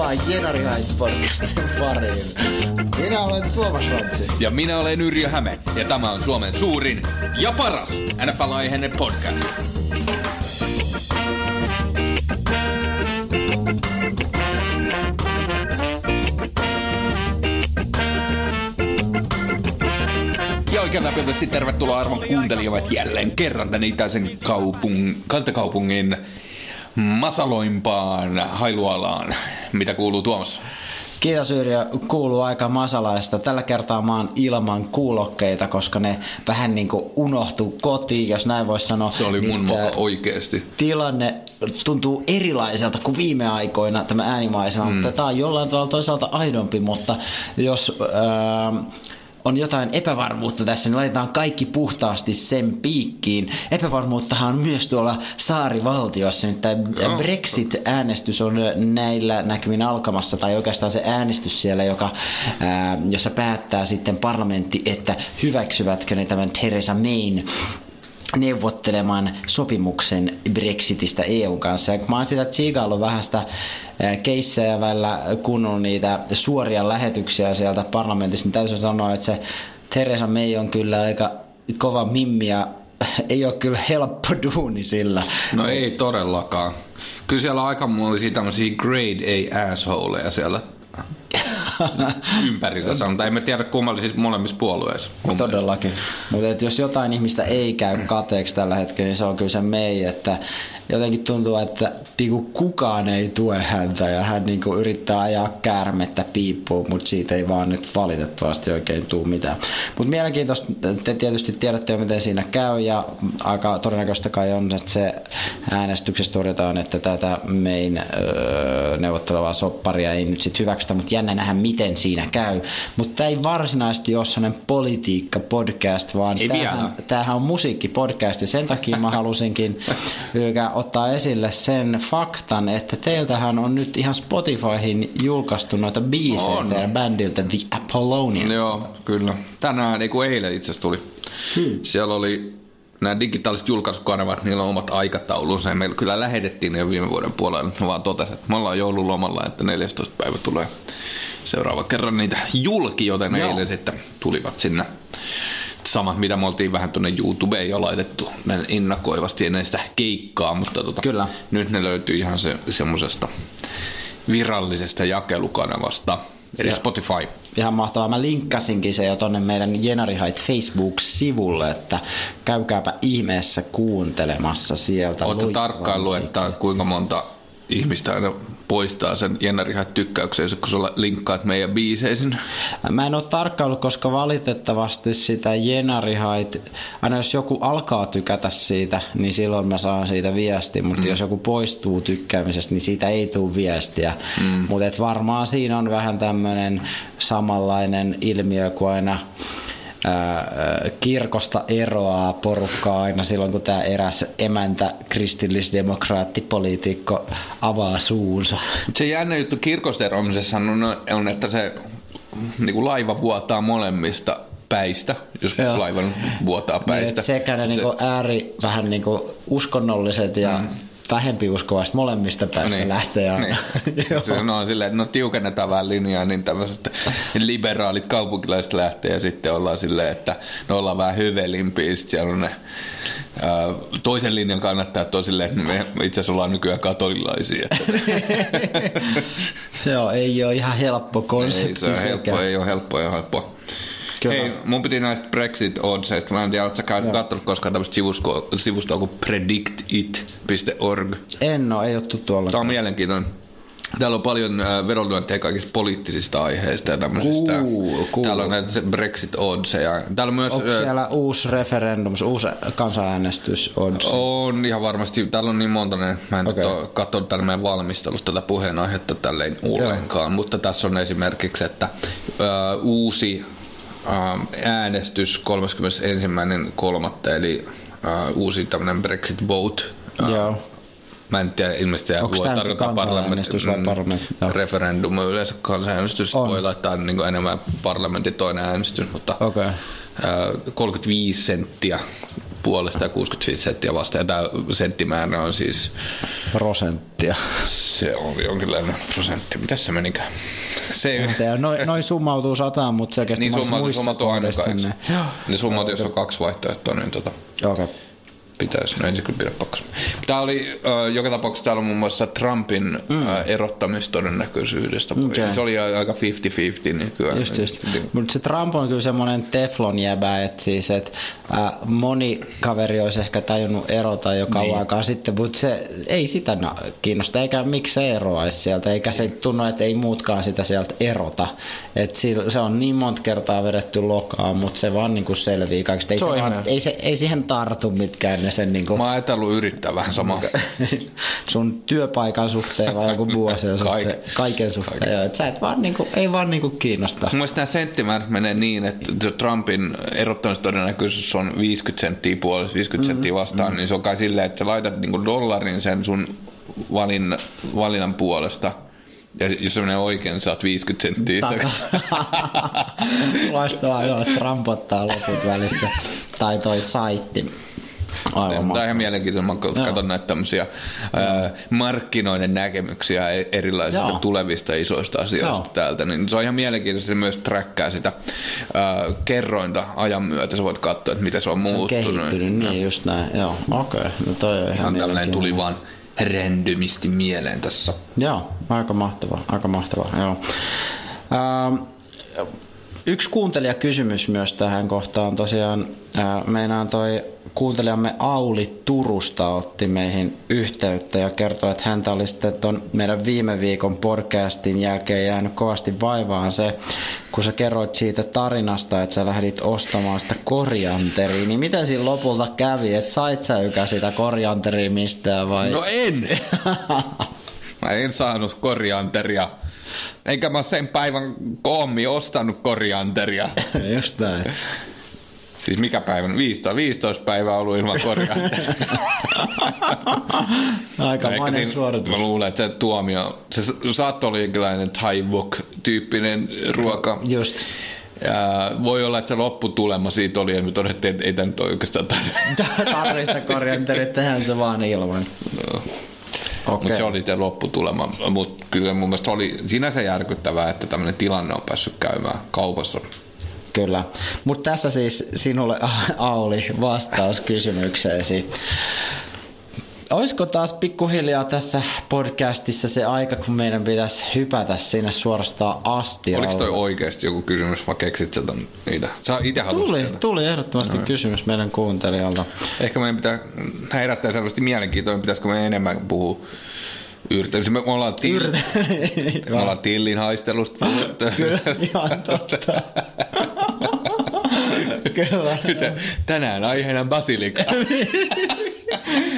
Tervetuloa Jenari Hait podcastin pariin. Minä olen Tuomas Rantsi. Ja minä olen Yrjö Häme, ja tämä on Suomen suurin ja paras NFL-aiheinen podcast. Oikein tervetuloa arvon kuuntelijat jälleen kerran tänne itäisen kaupung, kantakaupungin masaloimpaan hailualaan. Mitä kuuluu Tuomas? Kiitos Yrjö, kuuluu aika masalaista. Tällä kertaa mä oon ilman kuulokkeita, koska ne vähän niin kuin unohtuu kotiin, jos näin voisi sanoa. Se oli mun Niin, moka tää oikeesti. Tilanne tuntuu erilaiselta kuin viime aikoina tämä äänimaisema, mm. mutta tämä on jollain tavalla toisaalta aidompi, mutta jos... Ää, on jotain epävarmuutta tässä, niin laitetaan kaikki puhtaasti sen piikkiin. Epävarmuuttahan on myös tuolla saarivaltiossa. Nyt tämä Joo. Brexit-äänestys on näillä näkymin alkamassa, tai oikeastaan se äänestys siellä, joka, ää, jossa päättää sitten parlamentti, että hyväksyvätkö ne tämän Theresa Mayn neuvottelemaan sopimuksen Brexitistä EUn kanssa. Ja kun mä oon sitä tsiigaillut vähän sitä keissejä välillä kuunnellut niitä suoria lähetyksiä sieltä parlamentista, niin täytyy sanoa, että se Theresa May on kyllä aika kova mimmi ja ei ole kyllä helppo duuni sillä. No ei todellakaan. Kyllä siellä on aikamoisia tämmöisiä grade A assholeja siellä ympärillä sanotaan. Emme tiedä kummallisissa molemmissa puolueissa. mun Todellakin. Mutta jos jotain ihmistä ei käy kateeksi tällä hetkellä, niin se on kyllä se mei, että jotenkin tuntuu, että niinku kukaan ei tue häntä ja hän niinku yrittää ajaa käärmettä piippuun, mutta siitä ei vaan nyt valitettavasti oikein tule mitään. Mutta mielenkiintoista, te tietysti tiedätte jo miten siinä käy ja aika todennäköistä kai on, että se äänestyksessä todetaan, että tätä mein öö, neuvottelevaa sopparia ei nyt sitten hyväksytä, mutta jännä nähdä miten siinä käy. Mutta tämä ei varsinaisesti ole sellainen politiikka-podcast, vaan Ei tämähän, tämähän on musiikkipodcast ja sen takia mä halusinkin ottaa esille sen faktan, että teiltähän on nyt ihan Spotifyhin julkaistu noita biisejä On. teidän bändiltä The Apollonians. Joo, kyllä. Tänään, ei kun eilen itse asiassa tuli. Hmm. Siellä oli nämä digitaaliset julkaisukanavat, niillä on omat aikataulunsa ja meillä kyllä lähetettiin ne jo viime vuoden puolella. Ne vaan totesi, että me ollaan joululomalla, että 14. päivä tulee seuraava kerran niitä julki, joten Joo. eilen sitten tulivat sinne samat, mitä me oltiin vähän tuonne YouTubeen jo laitettu näin ennakoivasti ennen sitä keikkaa, mutta tota, Kyllä. nyt ne löytyy ihan se, semmoisesta virallisesta jakelukanavasta, eli Ja- Spotify. Ihan mahtavaa. Mä linkkasinkin se jo tonne meidän Jenarihait Facebook-sivulle, että käykääpä ihmeessä kuuntelemassa sieltä. Oletko tarkkaillut, että kuinka monta ihmistä aina poistaa sen Jennarihat tykkäykseensä, kun sulla linkkaat meidän biiseisin? Mä en ole tarkkaillut, koska valitettavasti sitä Jenarihait, aina jos joku alkaa tykätä siitä, niin silloin mä saan siitä viestiä, mutta mm. jos joku poistuu tykkäämisestä, niin siitä ei tule viestiä. Mm. Mutta et varmaan siinä on vähän tämmöinen samanlainen ilmiö kuin aina ää, kirkosta eroaa porukkaa aina silloin, kun tämä eräs emäntä kristillisdemokraattipoliitikko avaa suunsa. Se jännä juttu kirkosta eroamisessa on, on, että se niin kuin laiva vuotaa molemmista päistä, jos Joo. laiva nyt vuotaa Niin, päistä. että sekä ne se, niinku ääri vähän niinku uskonnolliset ja mm. Vähempi uskovaiset molemmista päistä niin. lähtee aina. Niin. Se on silleen, että no tiukennetaan vähän linjaa, niin tämmöiset liberaalit kaupunkilaiset lähtee ja sitten ollaan silleen, että ne ollaan vähän hyvelimpiä. Sitten siellä on ne ää, toisen linjan kannattajat on silleen, että me itse asiassa ollaan nykyään katolilaisia. Joo, ei ole ihan helppo ei konsepti se on helppo, ei ole helppo, ei ole helppo. Kyllä. Hei, mun piti näistä Brexit-oddseista. Mä en tiedä, ootko sä katsonut koskaan tämmöistä sivustoa, sivustoa kuin predictit.org. En ole, ei ole tuttu Tämä ollenkaan. on mielenkiintoinen. Täällä on paljon äh, vedonlyöntejä kaikista poliittisista aiheista ja tämmöisistä. Cool, cool. Täällä on näitä brexit oddseja. Täällä on myös... Onko äh, siellä uusi referendum, uusi kansanäänestys odds? on ihan varmasti, täällä on niin monta, ne, mä en okay. katsonut täällä meidän valmistelut tätä puheenaihetta tälleen ollenkaan, mutta tässä on esimerkiksi, että ö, uusi äänestys 31.3. eli ö, uusi tämmöinen Brexit vote. Ö, Joo. Mä en tiedä, ilmeisesti Onks voi tarkoittaa parlamentti? Joo. referendum yleensä kansanäänestys. On. Voi laittaa niin kuin enemmän parlamentin toinen äänestys, mutta Okei. ö, 35 senttiä puolesta ja 65 senttiä vastaan. Ja tämä senttimäärä on siis, Prosenttia. se on jonkinlainen prosentti. Mitäs se menikään? Se, Noin noi summautuu sataan, mutta selkeästi niin summa, muissa summat on aina kahdeksan. ne- Ne summat, jos on kaksi vaihtoehtoa, niin tota, Okei. Pitäisi. No ei se kyllä pidä pakkas. Tämä oli äh, joka tapauksessa täällä on muun muassa Trumpin mm. äh, erottamistodennäköisyydestä. Okei. Se oli aika 50-50 nykyään. Just, just. Mutta se Trump on kyllä semmoinen teflon jäbä, että siis, et, ää, moni kaveri olisi ehkä tajunnut erota jo kauan niin. aikaa sitten, mutta se ei sitä kiinnosta, eikä miksi se eroaisi sieltä, eikä se tunnu, että ei muutkaan sitä sieltä erota. Et se on niin monta kertaa vedetty lokaa, mutta se vaan niinku selvii kaikista. Ei, Se se vaan, ei, se, ei siihen tartu mitkään ne sen niinku, Mä oon ajatellut yrittää vähän samaa. sun työpaikan suhteen vai joku vuosien suhteen, Kaik- kaiken suhteen. Joo, et sä et vaan niinku, ei vaan niinku kiinnosta. Mun mielestä nämä senttimäärät menee niin, että Trumpin erottamistodennäköisyys on 50 senttiä puolesta, 50 senttiä vastaan, niin se on kai silleen, että sä laitat niinku dollarin sen sun valin, valinnan puolesta. Ja jos se menee oikein, niin saat 50 senttiä. takas. Loistavaa, joo, Trump ottaa loput välistä. Tai toi saitti. Aivan Tämä on ihan mielenkiintoista. Mä katson näitä tämmöisiä ää, markkinoiden näkemyksiä e- erilaisista Joo. tulevista isoista asioista Joo. täältä. Niin se on ihan mielenkiintoista, se myös trackkaa sitä ää, kerrointa ajan myötä. Sä voit katsoa, että miten se on Se on muuttunut. kehittynyt, niin just näin. Joo, okei. Okay. No toi on ihan tällainen tuli mielenkiintoinen. vaan randomisti mieleen tässä. Joo, aika mahtavaa, aika mahtavaa, joo. Ähm, yksi kuuntelijakysymys myös tähän kohtaan tosiaan. Meinaan toi kuuntelijamme Auli Turusta otti meihin yhteyttä ja kertoi, että häntä oli sitten ton meidän viime viikon podcastin jälkeen jäänyt kovasti vaivaan se, kun sä kerroit siitä tarinasta, että sä lähdit ostamaan sitä korianteria, niin miten siinä lopulta kävi, että sait sä ykä sitä korianteria mistään vai? No en! mä en saanut korianteria. Enkä mä sen päivän koommi ostanut korianteria. Just näin. Siis mikä päivän? 15, 15 päivää ollut ilman korianteria. Aika siinä- suoritus. Mä luulen, että se tuomio, se saattoi olla jonkinlainen Thai wok-tyyppinen ruoka. Just. Ja voi olla, että se lopputulema siitä oli, ja me todettiin, että ei tämä nyt oikeastaan tarvitse. Tarvista korjanterit, tehdään se vaan ilman. Mutta Okei. se oli se lopputulema. Mutta kyllä mun mielestä oli sinänsä järkyttävää, että tämmöinen tilanne on päässyt käymään kaupassa. Kyllä. Mutta tässä siis sinulle Auli vastaus kysymykseesi. Olisiko taas pikkuhiljaa tässä podcastissa se aika, kun meidän pitäisi hypätä sinne suorastaan astialle? Oliko toi oikeasti joku kysymys, vai keksit sä ton niitä? Sä itse Tuli, tietää. tuli ehdottomasti kysymys meidän kuuntelijalta. Ehkä meidän pitää herättää selvästi mielenkiintoa, pitäisikö me enemmän puhua yrittämistä. Me ollaan, til... me ollaan tillin haistelusta puhuttu. Kyllä, ihan totta. Kyllä. Tänään aiheena basilika.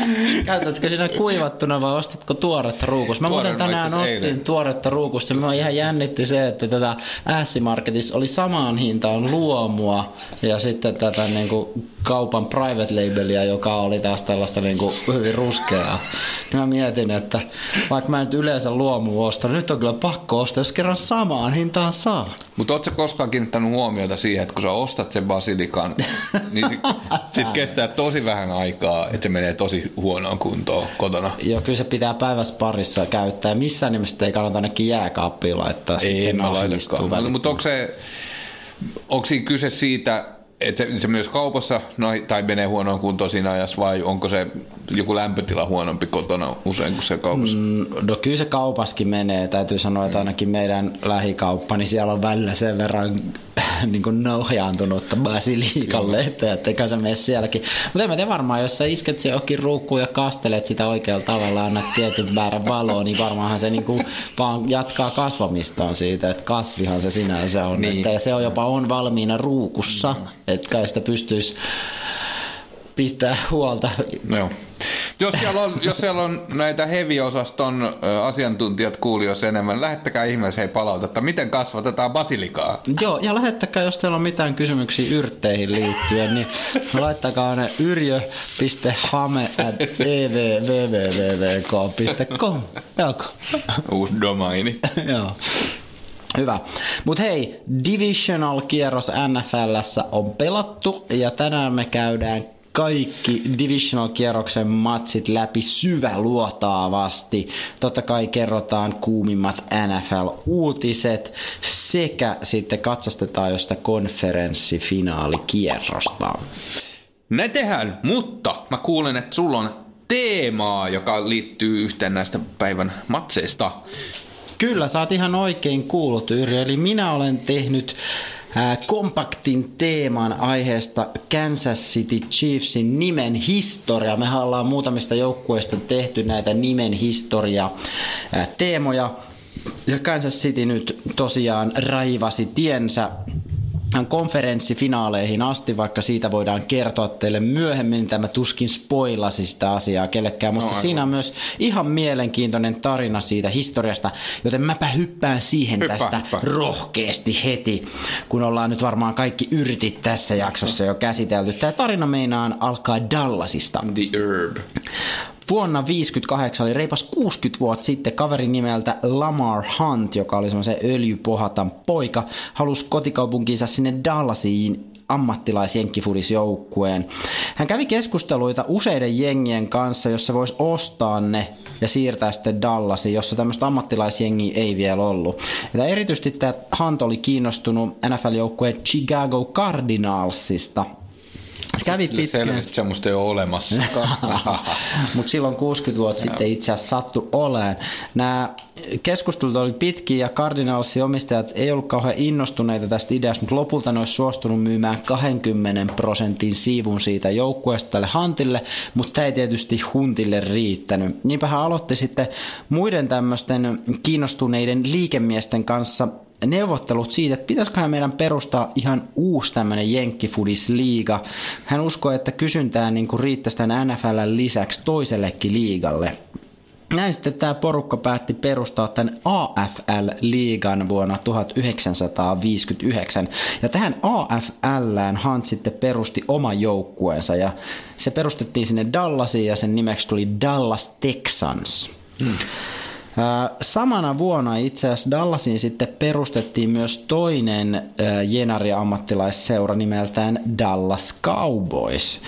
Käytätkö sinä kuivattuna vai ostatko tuoretta ruukusta? Mä muuten Tuoreen tänään ostin eilen. tuoretta ruukusta. Mä ihan jännitti se, että tätä Ässimarketissa oli samaan hintaan luomua ja sitten tätä niin kuin kaupan private labelia, joka oli taas tällaista niin kuin hyvin ruskeaa. Mä mietin, että vaikka mä nyt yleensä luomu ostan, nyt on kyllä pakko ostaa, jos kerran samaan hintaan saa. Mutta ootko koskaan kiinnittänyt huomiota siihen, että kun sä ostat sen basilikan, niin sit, sit kestää tosi vähän aikaa, että se menee tosi huonoon kuntoon kotona. Joo, kyllä se pitää päivässä parissa käyttää. Missään nimessä ei kannata ainakin jääkaappiin laittaa. Ei mä nahdistuu laitakaan. välittömästi. Mutta onko se, onko siinä kyse siitä, että se, se myös kaupassa no, tai menee huonoon kuntoon siinä ajassa vai onko se joku lämpötila huonompi kotona usein kuin se kaupassa? Mm, No kyllä se kaupaskin menee. Täytyy sanoa, että ainakin meidän lähikauppa, niin siellä on välillä sen verran niin kuin noujaantunutta basiliikan lehteä, että eikä se mene sielläkin. Mutta en mä tiedä varmaan, jos sä isket se johonkin ruukkuun ja kastelet sitä oikealla tavalla, annat tietyn määrän valoa, niin varmaanhan se niin kuin vaan jatkaa kasvamistaan siitä, että kasvihan se sinänsä on. Niin. Että, ja se on jopa on valmiina ruukussa, että kai sitä pystyisi pitää huolta. Joo. Jos siellä, on, jos siellä on näitä heavy-osaston ö, asiantuntijat kuulijoissa enemmän, lähettäkää ihmeessä hei palautetta, miten kasvatetaan basilikaa. Joo, ja lähettäkää, jos teillä on mitään kysymyksiä yrtteihin liittyen, niin laittakaa ne yrjö.hame at. Joko? Uusi domaini. Joo. Hyvä. Mutta hei, Divisional-kierros NFLssä on pelattu ja tänään me käydään kaikki divisional-kierroksen matsit läpi syväluotaavasti. Totta kai kerrotaan kuumimmat NFL-uutiset sekä sitten katsastetaan jo sitä konferenssifinaalikierrosta. Näin tehdään, mutta mä kuulen, että sulla on teemaa, joka liittyy yhteen näistä päivän matseista. Kyllä, sä oot ihan oikein kuullut, Yrjö. Eli minä olen tehnyt kompaktin teeman aiheesta Kansas City Chiefsin nimen historia. Me ollaan muutamista joukkueista tehty näitä nimen historia teemoja. Ja Kansas City nyt tosiaan raivasi tiensä konferenssifinaaleihin asti, vaikka siitä voidaan kertoa teille myöhemmin. Tämä tuskin spoilasi sitä asiaa kellekään, mutta no, siinä on myös ihan mielenkiintoinen tarina siitä historiasta, joten mäpä hyppään siihen hyppä, tästä hyppä. rohkeasti heti, kun ollaan nyt varmaan kaikki yritit tässä jaksossa jo käsitelty. Tämä tarina meinaan alkaa Dallasista. The Herb. Vuonna 58 oli reipas 60 vuotta sitten kaveri nimeltä Lamar Hunt, joka oli semmoisen öljypohatan poika, halusi kotikaupunkiinsa sinne Dallasiin ammattilaisjenkkifurisjoukkueen. Hän kävi keskusteluita useiden jengien kanssa, jossa voisi ostaa ne ja siirtää sitten Dallasiin, jossa tämmöistä ammattilaisjengiä ei vielä ollut. Ja erityisesti tämä Hunt oli kiinnostunut NFL-joukkueen Chicago Cardinalsista, se kävi pitkään. Selvästi semmoista ei ole olemassa. Mutta silloin 60 vuotta sitten itse asiassa sattui oleen. Nämä keskustelut oli pitkiä ja Cardinalsin omistajat ei ollut kauhean innostuneita tästä ideasta, mutta lopulta ne olisi suostunut myymään 20 prosentin siivun siitä joukkueesta tälle Hantille, mutta tämä ei tietysti Huntille riittänyt. Niinpä hän aloitti sitten muiden tämmöisten kiinnostuneiden liikemiesten kanssa neuvottelut siitä, että pitäisiköhän meidän perustaa ihan uusi tämmöinen jenkkifudisliiga. Hän uskoi, että kysyntää niin kuin riittäisi tämän NFLn lisäksi toisellekin liigalle. Näin sitten tämä porukka päätti perustaa tämän AFL-liigan vuonna 1959. Ja tähän AFLään Hunt sitten perusti oman joukkueensa ja se perustettiin sinne Dallasiin ja sen nimeksi tuli Dallas Texans. Hmm. Samana vuonna itse asiassa Dallasin sitten perustettiin myös toinen Jenari-ammattilaisseura nimeltään Dallas Cowboys.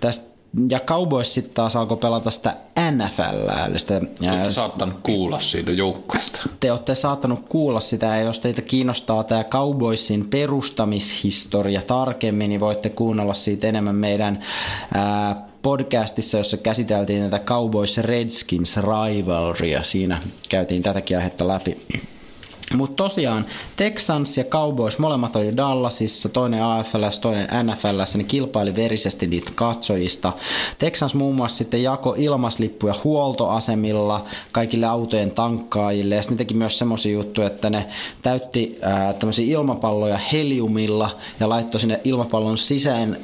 Tästä ja Cowboys sitten taas alkoi pelata sitä NFL. Eli sitä, olette saattanut kuulla siitä joukkueesta. Te olette saattanut kuulla sitä, ja jos teitä kiinnostaa tämä Cowboysin perustamishistoria tarkemmin, niin voitte kuunnella siitä enemmän meidän ää, podcastissa, jossa käsiteltiin tätä Cowboys Redskins rivalrya. Siinä käytiin tätäkin aihetta läpi. Mutta tosiaan Texans ja Cowboys, molemmat oli Dallasissa, toinen AFLS, toinen NFLS, ne kilpaili verisesti niitä katsojista. Texans muun muassa sitten jako ilmaslippuja huoltoasemilla kaikille autojen tankkaajille ja sitten teki myös semmoisia juttuja, että ne täytti tämmöisiä ilmapalloja heliumilla ja laittoi sinne ilmapallon sisään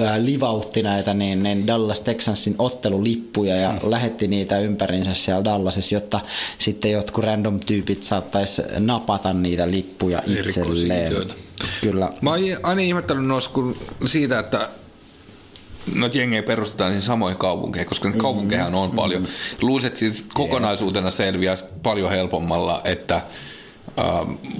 ää, livautti näitä niin, niin Dallas Texansin ottelulippuja ja hmm. lähetti niitä ympärinsä siellä Dallasissa, jotta sitten jotkut random tyypit saattaisi napata niitä lippuja itselleen. Kyllä. Mä oon aina ihmettänyt noissa kun siitä, että noita jengejä perustetaan niin samoihin kaupunkeihin, koska mm-hmm. kaupunkeja on paljon. Mm-hmm. Luulisin, että kokonaisuutena selviäisi paljon helpommalla, että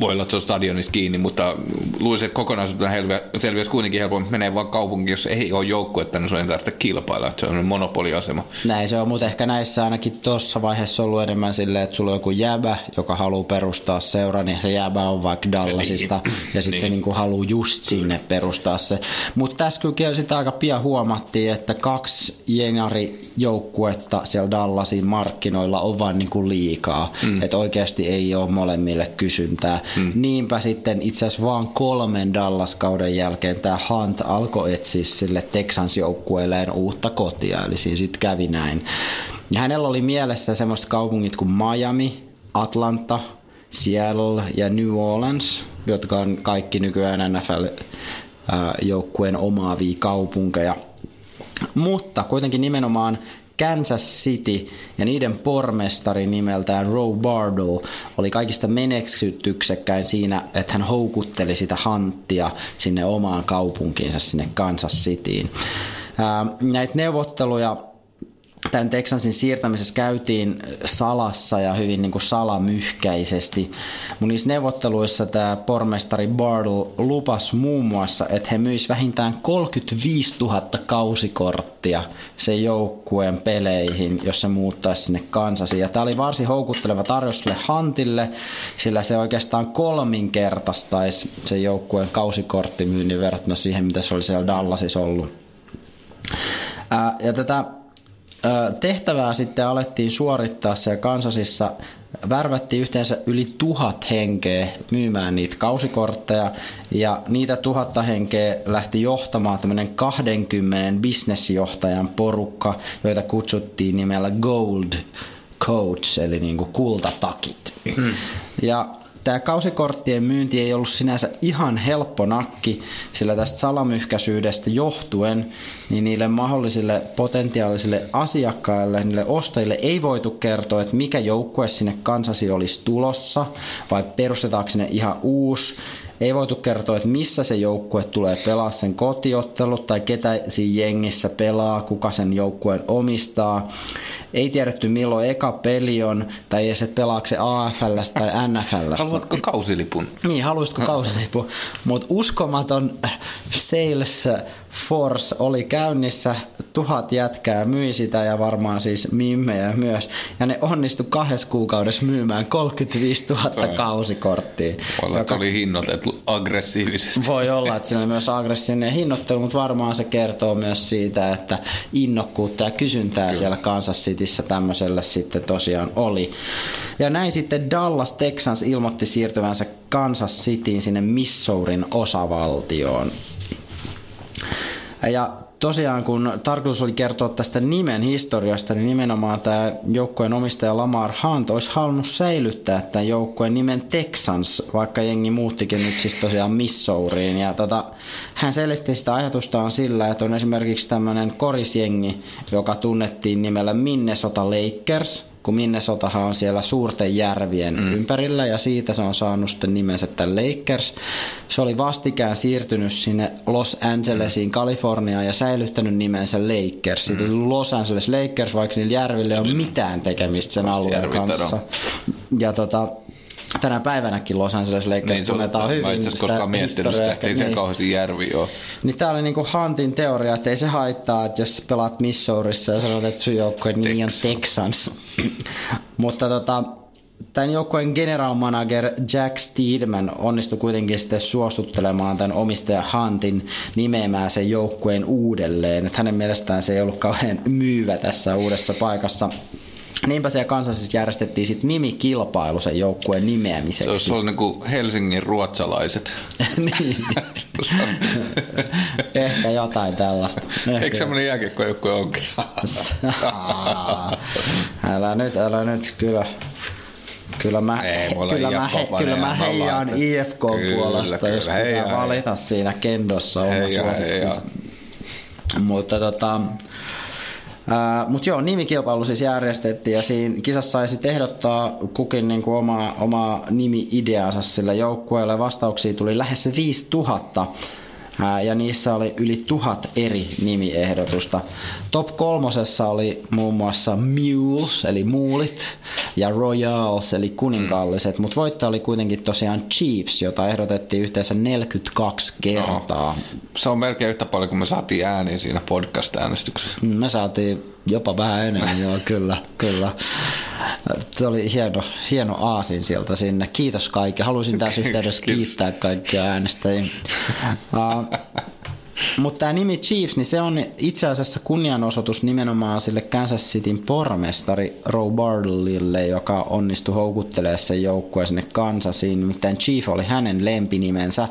voi olla, että se on stadionista kiinni, mutta luulisin, että kokonaisuutena selviäisi kuitenkin helpommin, menee vaan kaupunki, jos ei ole joukkuetta, niin se on tarvitse kilpailla, että se on monopoliasema. Näin se on, mutta ehkä näissä ainakin tuossa vaiheessa ollut enemmän silleen, että sulla on joku jäbä, joka haluaa perustaa seuran, niin se jäbä on vaikka Dallasista, niin. ja sitten niin. se niinku haluaa just sinne perustaa se. Mutta tässä kyllä sitä aika pian huomattiin, että kaksi jenari joukkuetta siellä Dallasin markkinoilla on vaan niinku liikaa, mm. että oikeasti ei ole molemmille kysyntää. Hmm. Niinpä sitten itse asiassa vaan kolmen Dallas-kauden jälkeen tämä Hunt alkoi etsiä sille Texans-joukkueelleen uutta kotia, eli siinä sitten kävi näin. Ja hänellä oli mielessä semmoista kaupungit kuin Miami, Atlanta, Seattle ja New Orleans, jotka on kaikki nykyään NFL-joukkueen omaavia kaupunkeja. Mutta kuitenkin nimenomaan Kansas City ja niiden pormestari nimeltään Roe Bardow oli kaikista meneksytyksekkäin siinä, että hän houkutteli sitä hanttia sinne omaan kaupunkiinsa, sinne Kansas Cityin. Näitä neuvotteluja tämän Texansin siirtämisessä käytiin salassa ja hyvin niin kuin salamyhkäisesti. Mun niissä neuvotteluissa tämä pormestari Bardle lupas muun muassa, että he myis vähintään 35 000 kausikorttia sen joukkueen peleihin, jos se muuttaisi sinne Kansasiin. Ja tämä oli varsin houkutteleva tarjous sille Hantille, sillä se oikeastaan kolminkertaistaisi sen joukkueen kausikorttimyynnin verrattuna siihen, mitä se oli siellä Dallasissa ollut. ja tätä tehtävää sitten alettiin suorittaa siellä Kansasissa. Värvättiin yhteensä yli tuhat henkeä myymään niitä kausikortteja ja niitä tuhatta henkeä lähti johtamaan tämmöinen 20 bisnesjohtajan porukka, joita kutsuttiin nimellä Gold Coats eli niin kuin kultatakit. Hmm. Ja Tämä kausikorttien myynti ei ollut sinänsä ihan helppo nakki, sillä tästä salamyhkäisyydestä johtuen niin niille mahdollisille potentiaalisille asiakkaille, niille ostajille ei voitu kertoa, että mikä joukkue sinne kansasi olisi tulossa, vai perustetaanko sinne ihan uusi ei voitu kertoa, että missä se joukkue tulee pelaa sen kotiottelut tai ketä siinä jengissä pelaa, kuka sen joukkueen omistaa. Ei tiedetty milloin eka peli on, tai edes, että pelaako se AFL tai NFL. Haluatko kausilipun? Niin, haluaisitko kausilipun. Mutta uskomaton sales Force oli käynnissä, tuhat jätkää myi sitä ja varmaan siis mimmejä myös. Ja ne onnistu kahdessa kuukaudessa myymään 35 000 kausikorttia. Voi olla, joka... oli hinnoitettu aggressiivisesti. Voi olla, että siinä oli myös aggressiivinen hinnoittelu, mutta varmaan se kertoo myös siitä, että innokkuutta ja kysyntää Kyllä. siellä Kansas Cityssä tämmöiselle sitten tosiaan oli. Ja näin sitten Dallas Texans ilmoitti siirtyvänsä Kansas Cityin sinne Missourin osavaltioon. Ja tosiaan kun tarkoitus oli kertoa tästä nimen historiasta, niin nimenomaan tämä joukkueen omistaja Lamar Hunt olisi halunnut säilyttää tämän joukkueen nimen Texans, vaikka jengi muuttikin nyt siis tosiaan Missouriin. Ja tota, hän selitti sitä ajatustaan sillä, että on esimerkiksi tämmöinen korisjengi, joka tunnettiin nimellä Minnesota Lakers – kun Minnesotahan on siellä suurten järvien mm. ympärillä ja siitä se on saanut sitten nimensä tämän Lakers. Se oli vastikään siirtynyt sinne Los Angelesiin, mm. Kaliforniaan ja säilyttänyt nimensä Lakers. Mm. Los Angeles Lakers, vaikka niillä järvillä ei ole mitään tekemistä sen alueen kanssa. Ja tota, tänä päivänäkin Los Angeles Lakers niin, tunnetaan hyvin. Mä itse asiassa koskaan miettinyt sitä, että ei niin. se kauheasti järvi ole. Niin tää oli niinku Huntin teoria, että ei se haittaa, että jos pelaat Missourissa ja sanot, että sun joukkue niin on Texans. Mutta tota, tämän joukkueen general manager Jack Steedman onnistui kuitenkin sitten suostuttelemaan tämän omistaja Huntin nimeämään sen joukkueen uudelleen. Että hänen mielestään se ei ollut kauhean myyvä tässä uudessa paikassa. Niinpä siellä kansallisesti järjestettiin sitten nimikilpailu sen joukkueen nimeämiseksi. Se olisi ollut niin kuin Helsingin ruotsalaiset. niin. Ehkä jotain tällaista. Ehkä. Eikö semmoinen jääkiekkojoukkue onkin? älä nyt, älä nyt, kyllä. Kyllä mä, Ei, kyllä mä, he, kyllä mä heijaan IFK puolesta, kyllä, jos pitää valita siinä kendossa oma suosikki. Mutta tota, Mutta joo, nimikilpailu siis järjestettiin ja siinä kisassa sai sitten ehdottaa kukin niinku oma, oma nimi-ideansa sillä joukkueelle. Vastauksia tuli lähes 5000 ja niissä oli yli tuhat eri nimiehdotusta. Top kolmosessa oli muun muassa Mules, eli muulit, ja Royals, eli kuninkaalliset, mutta voittaja oli kuitenkin tosiaan Chiefs, jota ehdotettiin yhteensä 42 kertaa. No, se on melkein yhtä paljon kuin me saatiin ääniä siinä podcast-äänestyksessä. Me saatiin jopa vähän enemmän, joo, kyllä, kyllä. Se oli hieno, hieno aasin sieltä sinne. Kiitos kaikille. Haluaisin tässä yhteydessä kiittää kaikkia äänestäjiä. Uh, mutta tämä nimi Chiefs, niin se on itse asiassa kunnianosoitus nimenomaan sille Kansas Cityn pormestari Roe Bardlille, joka onnistui houkuttelemaan sen joukkueen sinne Kansasiin. Nimittäin Chief oli hänen lempinimensä.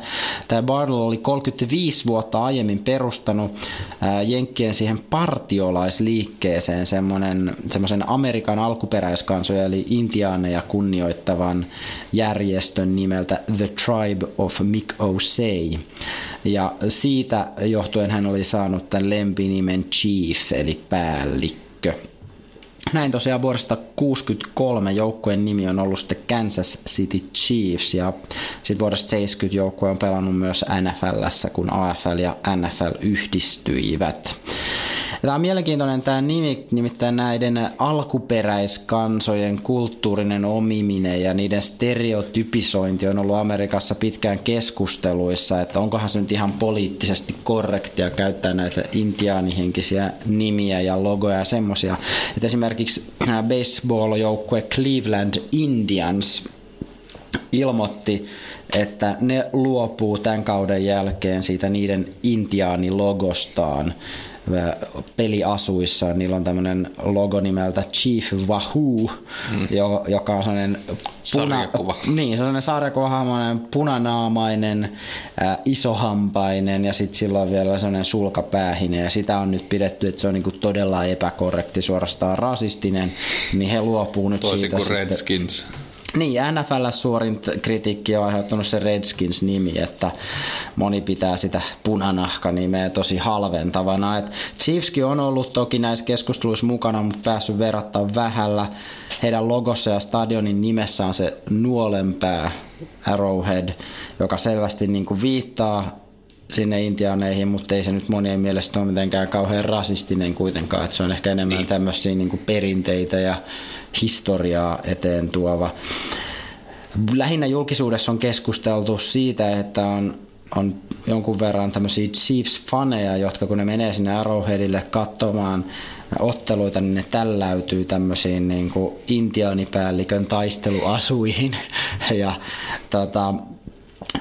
Tämä Bardle oli 35 vuotta aiemmin perustanut Jenkkien siihen partiolaisliikkeeseen semmoisen Amerikan alkuperäiskansoja eli intiaaneja kunnioittavan järjestön nimeltä The Tribe of Mick O'Say. Ja siitä johtuen hän oli saanut tämän lempinimen Chief, eli päällikkö. Näin tosiaan vuodesta 63 joukkueen nimi on ollut sitten Kansas City Chiefs ja sitten vuodesta 70 joukkue on pelannut myös NFLssä, kun AFL ja NFL yhdistyivät. Tämä on mielenkiintoinen tämä nimi, nimittäin näiden alkuperäiskansojen kulttuurinen omiminen ja niiden stereotypisointi on ollut Amerikassa pitkään keskusteluissa, että onkohan se nyt ihan poliittisesti korrektia käyttää näitä intiaanihenkisiä nimiä ja logoja ja semmoisia. Esimerkiksi baseball-joukkue Cleveland Indians ilmoitti, että ne luopuu tämän kauden jälkeen siitä niiden intiaanilogostaan peliasuissa. Niillä on tämmöinen logo nimeltä Chief Wahoo, mm. joka on sellainen puna, sarjakuva. Niin, sellainen punanaamainen, äh, isohampainen ja sitten sillä on vielä sellainen sulkapäähinen ja sitä on nyt pidetty, että se on niinku todella epäkorrekti, suorastaan rasistinen, niin he luopuu nyt Toisin siitä. kuin Redskins. Sitten niin, NFL suurin kritiikki on aiheuttanut se Redskins-nimi, että moni pitää sitä punanahka-nimeä tosi halventavana. Et Chiefskin on ollut toki näissä keskusteluissa mukana, mutta päässyt verrattaa vähällä. Heidän logossa ja stadionin nimessä on se nuolenpää Arrowhead, joka selvästi niin kuin viittaa sinne intiaaneihin, mutta ei se nyt monien mielestä ole mitenkään kauhean rasistinen kuitenkaan, että se on ehkä enemmän niin. tämmöisiä niin kuin perinteitä ja historiaa eteen tuova. Lähinnä julkisuudessa on keskusteltu siitä, että on, on jonkun verran tämmöisiä Chiefs-faneja, jotka kun ne menee sinne Arrowheadille katsomaan otteluita, niin ne tälläytyy tämmöisiin niin kuin intiaanipäällikön taisteluasuihin. Ja tota,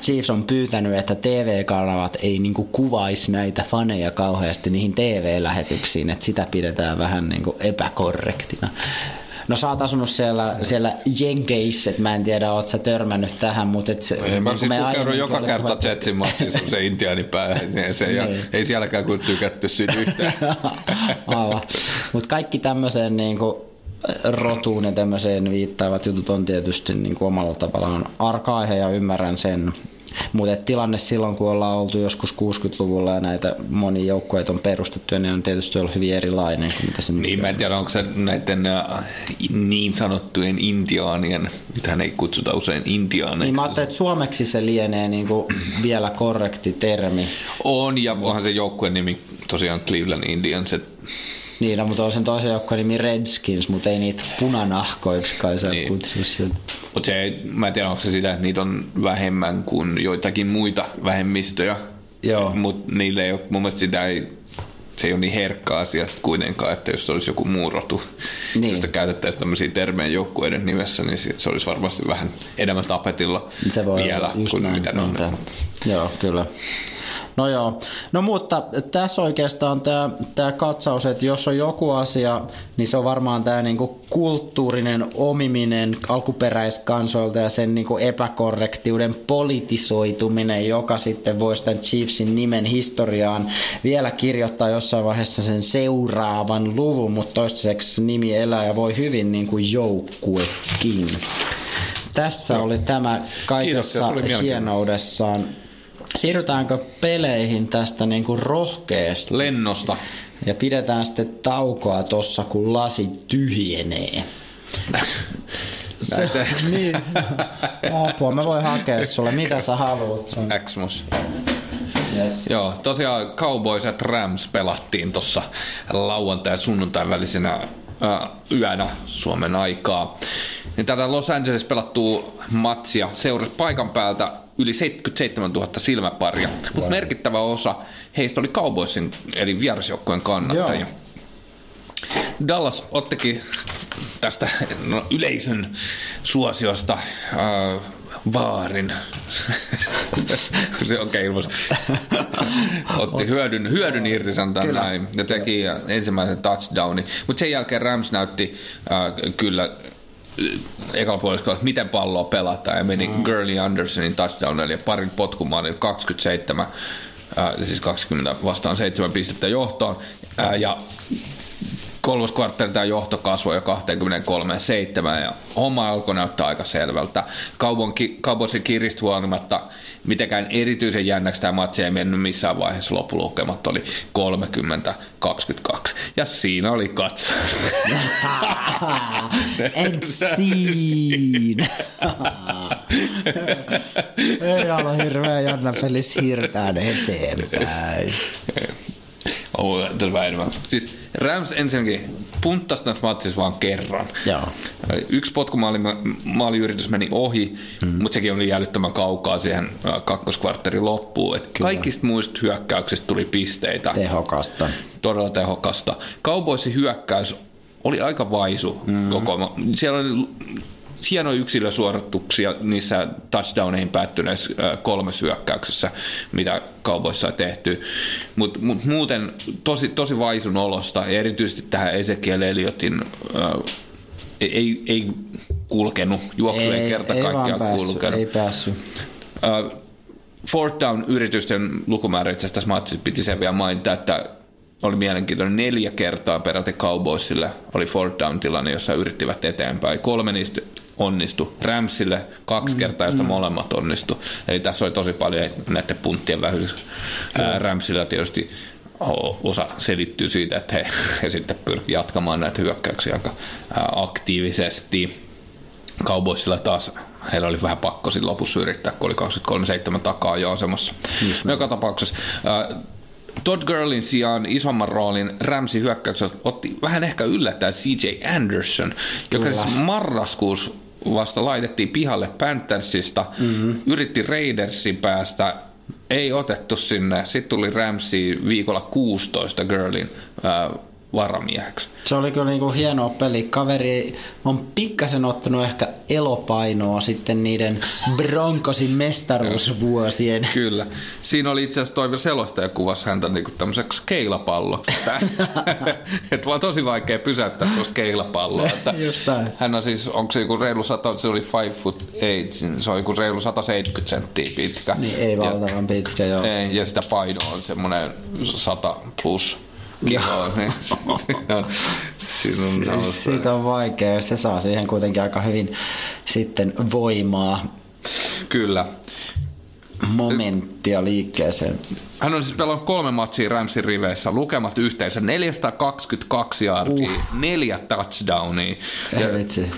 Chiefs on pyytänyt, että TV-kanavat ei niinku kuvaisi näitä faneja kauheasti niihin TV-lähetyksiin, että sitä pidetään vähän niinku epäkorrektina. No sä oot asunut siellä, siellä Jenkeissä, että mä en tiedä, oot sä törmännyt tähän, mutta... Et, ei, mä siis käydyn joka kerta Jetsin matsiin se intiaanipäähän, niin se ei, niin. ei sielläkään kuin tykätty siitä yhtään. Mutta kaikki tämmöiseen niin kuin, rotuun ja tämmöiseen viittaavat jutut on tietysti niin kuin omalla tavallaan arka ja ymmärrän sen. Mutta tilanne silloin, kun ollaan oltu joskus 60-luvulla ja näitä moni joukkueita on perustettu, niin on tietysti ollut hyvin erilainen kuin mitä se Niin, mä en tiedä, onko se näiden äh, niin sanottujen intiaanien, mitä ei kutsuta usein intiaaneiksi. Niin mä ajattelin, että suomeksi se lienee niin kuin vielä korrekti termi. On, ja onhan se joukkueen nimi tosiaan Cleveland Indians, että niin, no, mutta on sen toisen joukkojen nimi Redskins, mutta ei niitä punanahkoiksi kai se niin. kutsu sieltä. Mutta se, mä en tiedä, onko se sitä, että niitä on vähemmän kuin joitakin muita vähemmistöjä. Joo. Mutta niille ei ole, mun mielestä sitä ei, se ei ole niin herkkä asia kuitenkaan, että jos se olisi joku muu rotu, niin. josta käytettäisiin tämmöisiä termeen joukkueiden nimessä, niin se olisi varmasti vähän enemmän tapetilla se voi vielä kuin näin, mitä ne on. Joo, kyllä. No joo, no mutta tässä oikeastaan tämä, tämä katsaus, että jos on joku asia, niin se on varmaan tämä niinku kulttuurinen omiminen alkuperäiskansoilta ja sen niinku epäkorrektiuden politisoituminen, joka sitten voisi tämän Chiefsin nimen historiaan vielä kirjoittaa jossain vaiheessa sen seuraavan luvun, mutta toistaiseksi nimi elää ja voi hyvin niin kuin joukkuekin. Tässä no. oli tämä kaikessa hienoudessaan. Siirrytäänkö peleihin tästä niin kuin rohkeasti? Lennosta. Ja pidetään sitten taukoa tossa, kun lasi tyhjenee. Se, niin. Apua, mä voin hakea sulle. Mitä sä haluat sun? Xmos. Yes. Joo, tosiaan Cowboys ja Rams pelattiin tuossa lauantai- ja sunnuntai välisenä yönä Suomen aikaa. Niin tätä Los Angeles pelattua matsia seurasi paikan päältä yli 77 000 silmäparia, mutta wow. merkittävä osa heistä oli Cowboysin eli vierasjoukkojen kannattajia. Joo. Dallas ottikin tästä no, yleisön suosiosta äh, vaarin. Okei, okay, Otti hyödyn, hyödyn irti, sanotaan näin, ja teki ensimmäisen touchdownin. Mutta sen jälkeen Rams näytti äh, kyllä ekalla puoliskolla, että miten palloa pelataan ja meni mm. Gurley Andersonin touchdownille ja parin potkumaalille 27 äh, siis 20 vastaan 7 pistettä johtoon äh, ja kolmas kvartteri tämä johto kasvoi jo 23-7 ja homma alkoi näyttää aika selvältä. Kauboisin kiristä huolimatta mitenkään erityisen jännäksi tämä matsi ei mennyt missään vaiheessa loppulukemat oli 30-22 ja siinä oli katso. And scene. ei ole hirveän jännä peli siirtää eteenpäin. Oh, vähän enemmän. Siis Rams ensinnäkin punttasi tässä matsissa vaan kerran. Joo. Yksi potkumaaliyritys meni ohi, mm. mutta sekin oli jäälyttömän kaukaa siihen äh, kakkoskvartterin loppuun. Et kaikista muista hyökkäyksistä tuli pisteitä. Tehokasta. Todella tehokasta. Kaupoissi hyökkäys oli aika vaisu mm. koko Siellä oli hienoja yksilösuorituksia niissä touchdowneihin päättyneissä kolme hyökkäyksessä, mitä kaupoissa on tehty. Mutta mut muuten tosi, tosi vaisun olosta, ja erityisesti tähän Ezekiel Elliotin äh, ei, ei kulkenut, juoksu ei, ei kerta ei kaikkiaan päässyt, kulkenut. Ei päässyt. Fourth down yritysten lukumäärä itse asiassa tässä piti sen vielä mainita, että oli mielenkiintoinen. Neljä kertaa peräti Cowboysille oli fourth down tilanne, jossa yrittivät eteenpäin. Kolme niistä onnistu. Ramsille kaksi mm, kertaa, josta mm. molemmat onnistu. Eli tässä oli tosi paljon näiden punttien vähyys. Ramsilla tietysti osa selittyy siitä, että he, he sitten pyrkivät jatkamaan näitä hyökkäyksiä aika aktiivisesti. Cowboysilla taas heillä oli vähän pakko siinä lopussa yrittää, kun oli 23-7 takaa jo asemassa. No, joka tapauksessa Todd Gurlin sijaan isomman roolin Ramsi hyökkäyksessä otti vähän ehkä yllättäen CJ Anderson, joka siis marraskuussa vasta laitettiin pihalle Panthersista, mm-hmm. yritti Raidersin päästä, ei otettu sinne. Sitten tuli Ramsey viikolla 16 Girlin äh, varamieheksi. Se oli kyllä niinku hienoa peli. Kaveri on pikkasen ottanut ehkä elopainoa sitten niiden Broncosin mestaruusvuosien. kyllä. Siinä oli itse asiassa Toivo Selostaja kuvassa häntä niinku tämmöiseksi keilapalloksi. että vaan tosi vaikea pysäyttää sellaista keilapalloa. Että hän on siis, onko se joku reilu 100, se oli 5 foot 8, se on joku reilu 170 senttiä pitkä. Niin, ei valtavan pitkä, joo. Ei, ja sitä painoa on semmoinen 100 plus kiloa, niin siinä on Siitä on vaikea, se saa siihen kuitenkin aika hyvin sitten voimaa. Kyllä. Momenttia liikkeeseen. Hän on siis pelannut kolme matsia Ramsin riveissä, lukemat yhteensä 422 yardia, uh. neljä touchdownia. Ja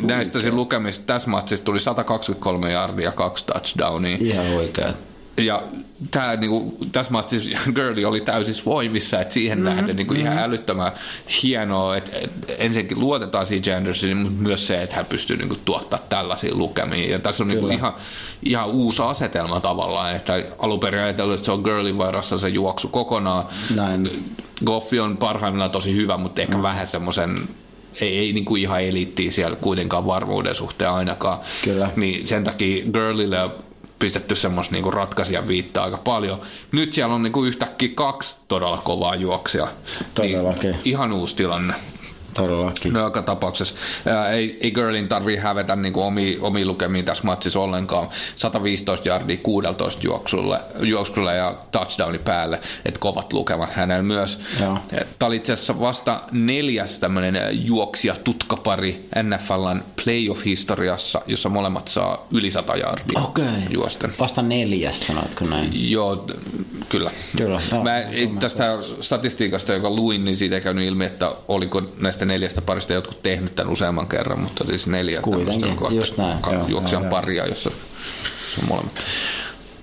näistä lukemista tässä matsissa tuli 123 yardia ja kaksi touchdownia. Ihan oikein ja tää, niinku, tässä matsissa Girli oli täysin voimissa, että siihen mm-hmm. nähden niinku, mm-hmm. ihan älyttömän hienoa, että et, ensinnäkin luotetaan siihen Andersoniin, mutta myös se, että hän pystyy niinku, tuottaa tällaisia lukemia. Ja tässä on niinku, ihan, ihan uusi asetelma tavallaan, että alun perin ajatellut, että se on Girlin varassa se juoksu kokonaan. Näin. Goffi on parhaimmillaan tosi hyvä, mutta ehkä mm. vähän semmoisen ei, ei niin kuin ihan eliittiä siellä kuitenkaan varmuuden suhteen ainakaan. Kyllä. Niin sen takia Girlille pistetty semmoista niinku ratkaisia viittaa aika paljon. Nyt siellä on niinku yhtäkkiä kaksi todella kovaa juoksia. Todellakin. Niin ihan uusi tilanne. Todellakin. No joka tapauksessa ää, ei, ei Girlin tarvii hävetä niin kuin omi, omi lukemiin tässä matsissa ollenkaan. 115 yardia 16 juoksulle, juoksulle ja touchdowni päälle, että kovat lukemat hänellä myös. Tämä oli itse asiassa vasta neljäs tämmöinen juoksija tutkapari NFLn playoff-historiassa, jossa molemmat saa yli 100 yardia okay. juosten. Vasta neljäs, sanoitko näin? Joo, kyllä. kyllä. Joo, Mä, tästä statistiikasta, joka luin, niin siitä ei käynyt ilmi, että oliko näistä näistä neljästä parista jotkut tehnyt tämän useamman kerran, mutta siis neljä näin. juoksijan paria, jossa on molemmat.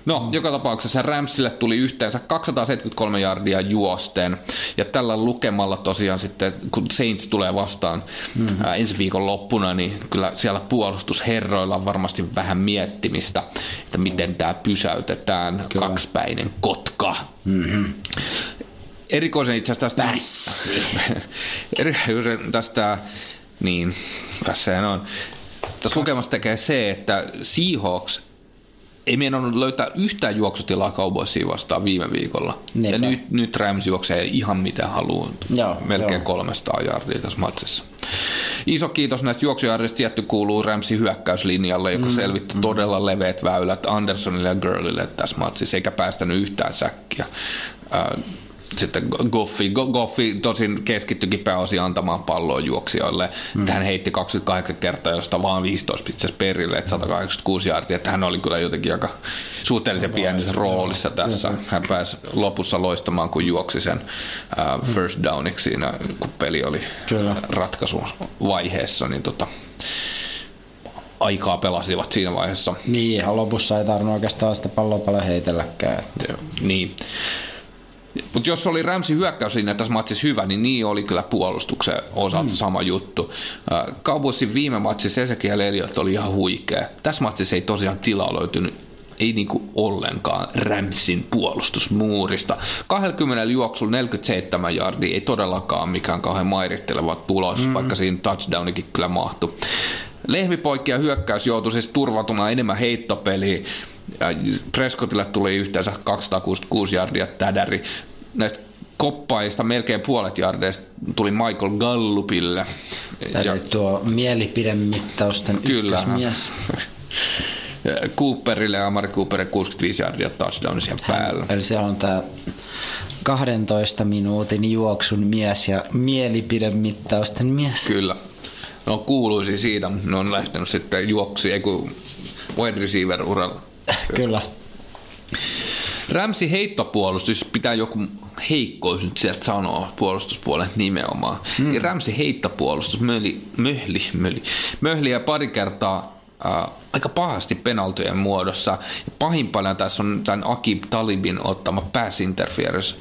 No, joka tapauksessa Ramsille tuli yhteensä 273 jardia juosten, ja tällä lukemalla tosiaan sitten, kun Saints tulee vastaan mm-hmm. ää, ensi viikon loppuna, niin kyllä siellä puolustusherroilla on varmasti vähän miettimistä, että miten tämä pysäytetään, kyllä. kaksipäinen kotka. Mm-hmm erikoisen itse asiassa tästä... erikoisen tästä, niin, tässä on. Tässä lukemassa tekee se, että Seahawks ei meinannut löytää yhtään juoksutilaa Cowboysia vastaan viime viikolla. Niinpä. Ja nyt, nyt Rams juoksee ihan mitä haluaa. Joo, Melkein joo. 300 jardia tässä matsissa. Iso kiitos näistä juoksujärjistä tietty kuuluu Ramsin hyökkäyslinjalle, joka mm, selvitti mm. todella leveät väylät Andersonille ja Girlille tässä matsissa, eikä päästänyt yhtään säkkiä sitten Goffi, Goffi tosin keskittyikin pääosin antamaan palloa juoksijoille. Mm. Hän heitti 28 kertaa, josta vaan 15 pitsesi perille, että 186 jardia. Että hän oli kyllä jotenkin aika suhteellisen pienessä roolissa tässä. Hän pääsi lopussa loistamaan, kun juoksi sen uh, first downiksi siinä, kun peli oli kyllä. ratkaisun vaiheessa. Niin tota, aikaa pelasivat siinä vaiheessa. Niin, ihan lopussa ei tarvinnut oikeastaan sitä palloa paljon heitelläkään. Joo, niin. Mutta jos oli Ramsin hyökkäyslinja tässä matsissa hyvä, niin niin oli kyllä puolustuksen osalta mm. sama juttu. Cowboysin viime matsissa Ezekiel Elliott oli ihan huikea. Tässä matsissa ei tosiaan tilaa löytynyt ei niinku ollenkaan Ramsin puolustusmuurista. 20 juoksulla 47 jardia ei todellakaan mikään kauhean mairitteleva tulos, mm. vaikka siinä touchdownikin kyllä mahtui. Lehmipoikki ja hyökkäys joutui siis turvautumaan enemmän heittopeliin. Prescottille tuli yhteensä 266 jardia tädäri. Näistä koppaista melkein puolet jardeista tuli Michael Gallupille. Eli tuo mielipidemittausten Kyllä. ykkösmies. Cooperille ja Amari Cooperille 65 jardia touchdownia siihen päällä. Eli siellä on tämä 12 minuutin juoksun mies ja mielipidemittausten mies. Kyllä. No kuuluisi siitä, ne on lähtenyt sitten juoksi, ei kun wide receiver uralla. Kyllä. Ramsi heittopuolustus, pitää joku heikkous nyt sieltä sanoa puolustuspuolen nimenomaan. Mm. Niin Ramsi heittopuolustus möli, möhli, möli, möhli ja pari kertaa äh, aika pahasti penaltojen muodossa. Pahimpana tässä on tämän Akib Talibin ottama pass interference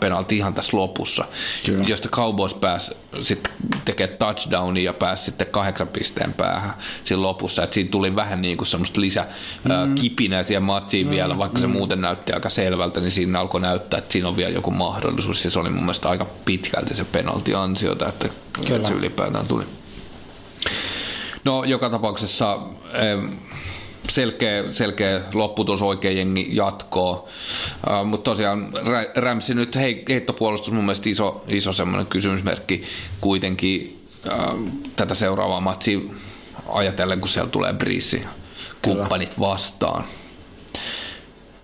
penalti ihan tässä lopussa, Kyllä. josta Cowboys pääsi sitten tekemään touchdownia ja pääsi sitten kahdeksan pisteen päähän siinä lopussa. Et siinä tuli vähän niin kuin semmoista lisä mm. kipinää siihen matsiin mm. vielä, vaikka mm. se muuten näytti aika selvältä, niin siinä alkoi näyttää, että siinä on vielä joku mahdollisuus. Ja se oli mun mielestä aika pitkälti se penalti ansiota, että, että se ylipäätään tuli. No joka tapauksessa selkeä, selkeä lopputus oikein jengi jatkoa. Uh, Mutta tosiaan Rämsi nyt hei, heittopuolustus mun mielestä iso, iso semmoinen kysymysmerkki kuitenkin uh, tätä seuraavaa matsia ajatellen, kun siellä tulee briisi kumppanit vastaan.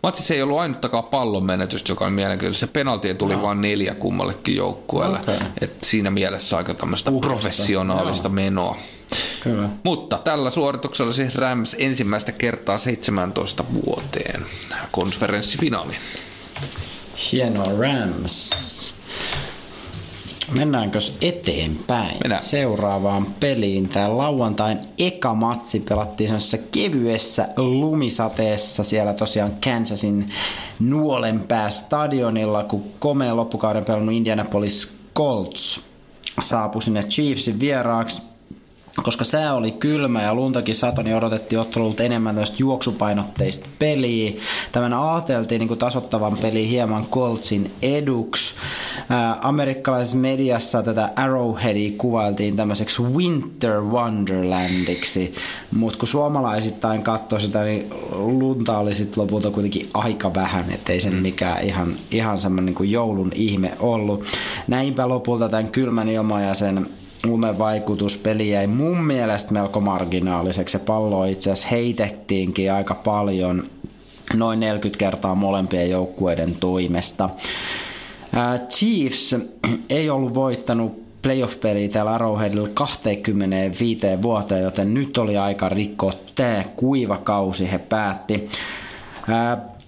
Matsissa ei ollut ainuttakaan pallon menetystä, joka on mielenkiintoista. Se penalti tuli no. vain neljä kummallekin joukkueelle. Okay. Et siinä mielessä aika tämmöistä professionaalista no. menoa. Kyllä. Mutta tällä suorituksella siis Rams ensimmäistä kertaa 17 vuoteen konferenssifinaali. Hienoa Rams. Mennäänkö eteenpäin Mennään. seuraavaan peliin? Tämä lauantain eka matsi pelattiin semmoisessa kevyessä lumisateessa siellä tosiaan Kansasin nuolenpää stadionilla, kun komea loppukauden pelannut Indianapolis Colts saapui sinne Chiefsin vieraaksi koska sää oli kylmä ja luntakin sato, niin odotettiin ottelulta enemmän tästä juoksupainotteista peliä. Tämän ajateltiin niin tasottavan peli hieman Coltsin eduksi. Ää, amerikkalaisessa mediassa tätä Arrowheadia kuvailtiin tämmöiseksi Winter Wonderlandiksi, mutta kun suomalaisittain katsoi sitä, niin lunta oli sitten lopulta kuitenkin aika vähän, ettei sen mm. mikään ihan, ihan semmoinen niin joulun ihme ollut. Näinpä lopulta tämän kylmän ilman ja sen lumevaikutus peli jäi mun mielestä melko marginaaliseksi. Se pallo itse asiassa heitettiinkin aika paljon, noin 40 kertaa molempien joukkueiden toimesta. Chiefs ei ollut voittanut playoff-peliä täällä Arrowheadilla 25 vuoteen, joten nyt oli aika rikkoa tämä kuiva kausi, he päätti.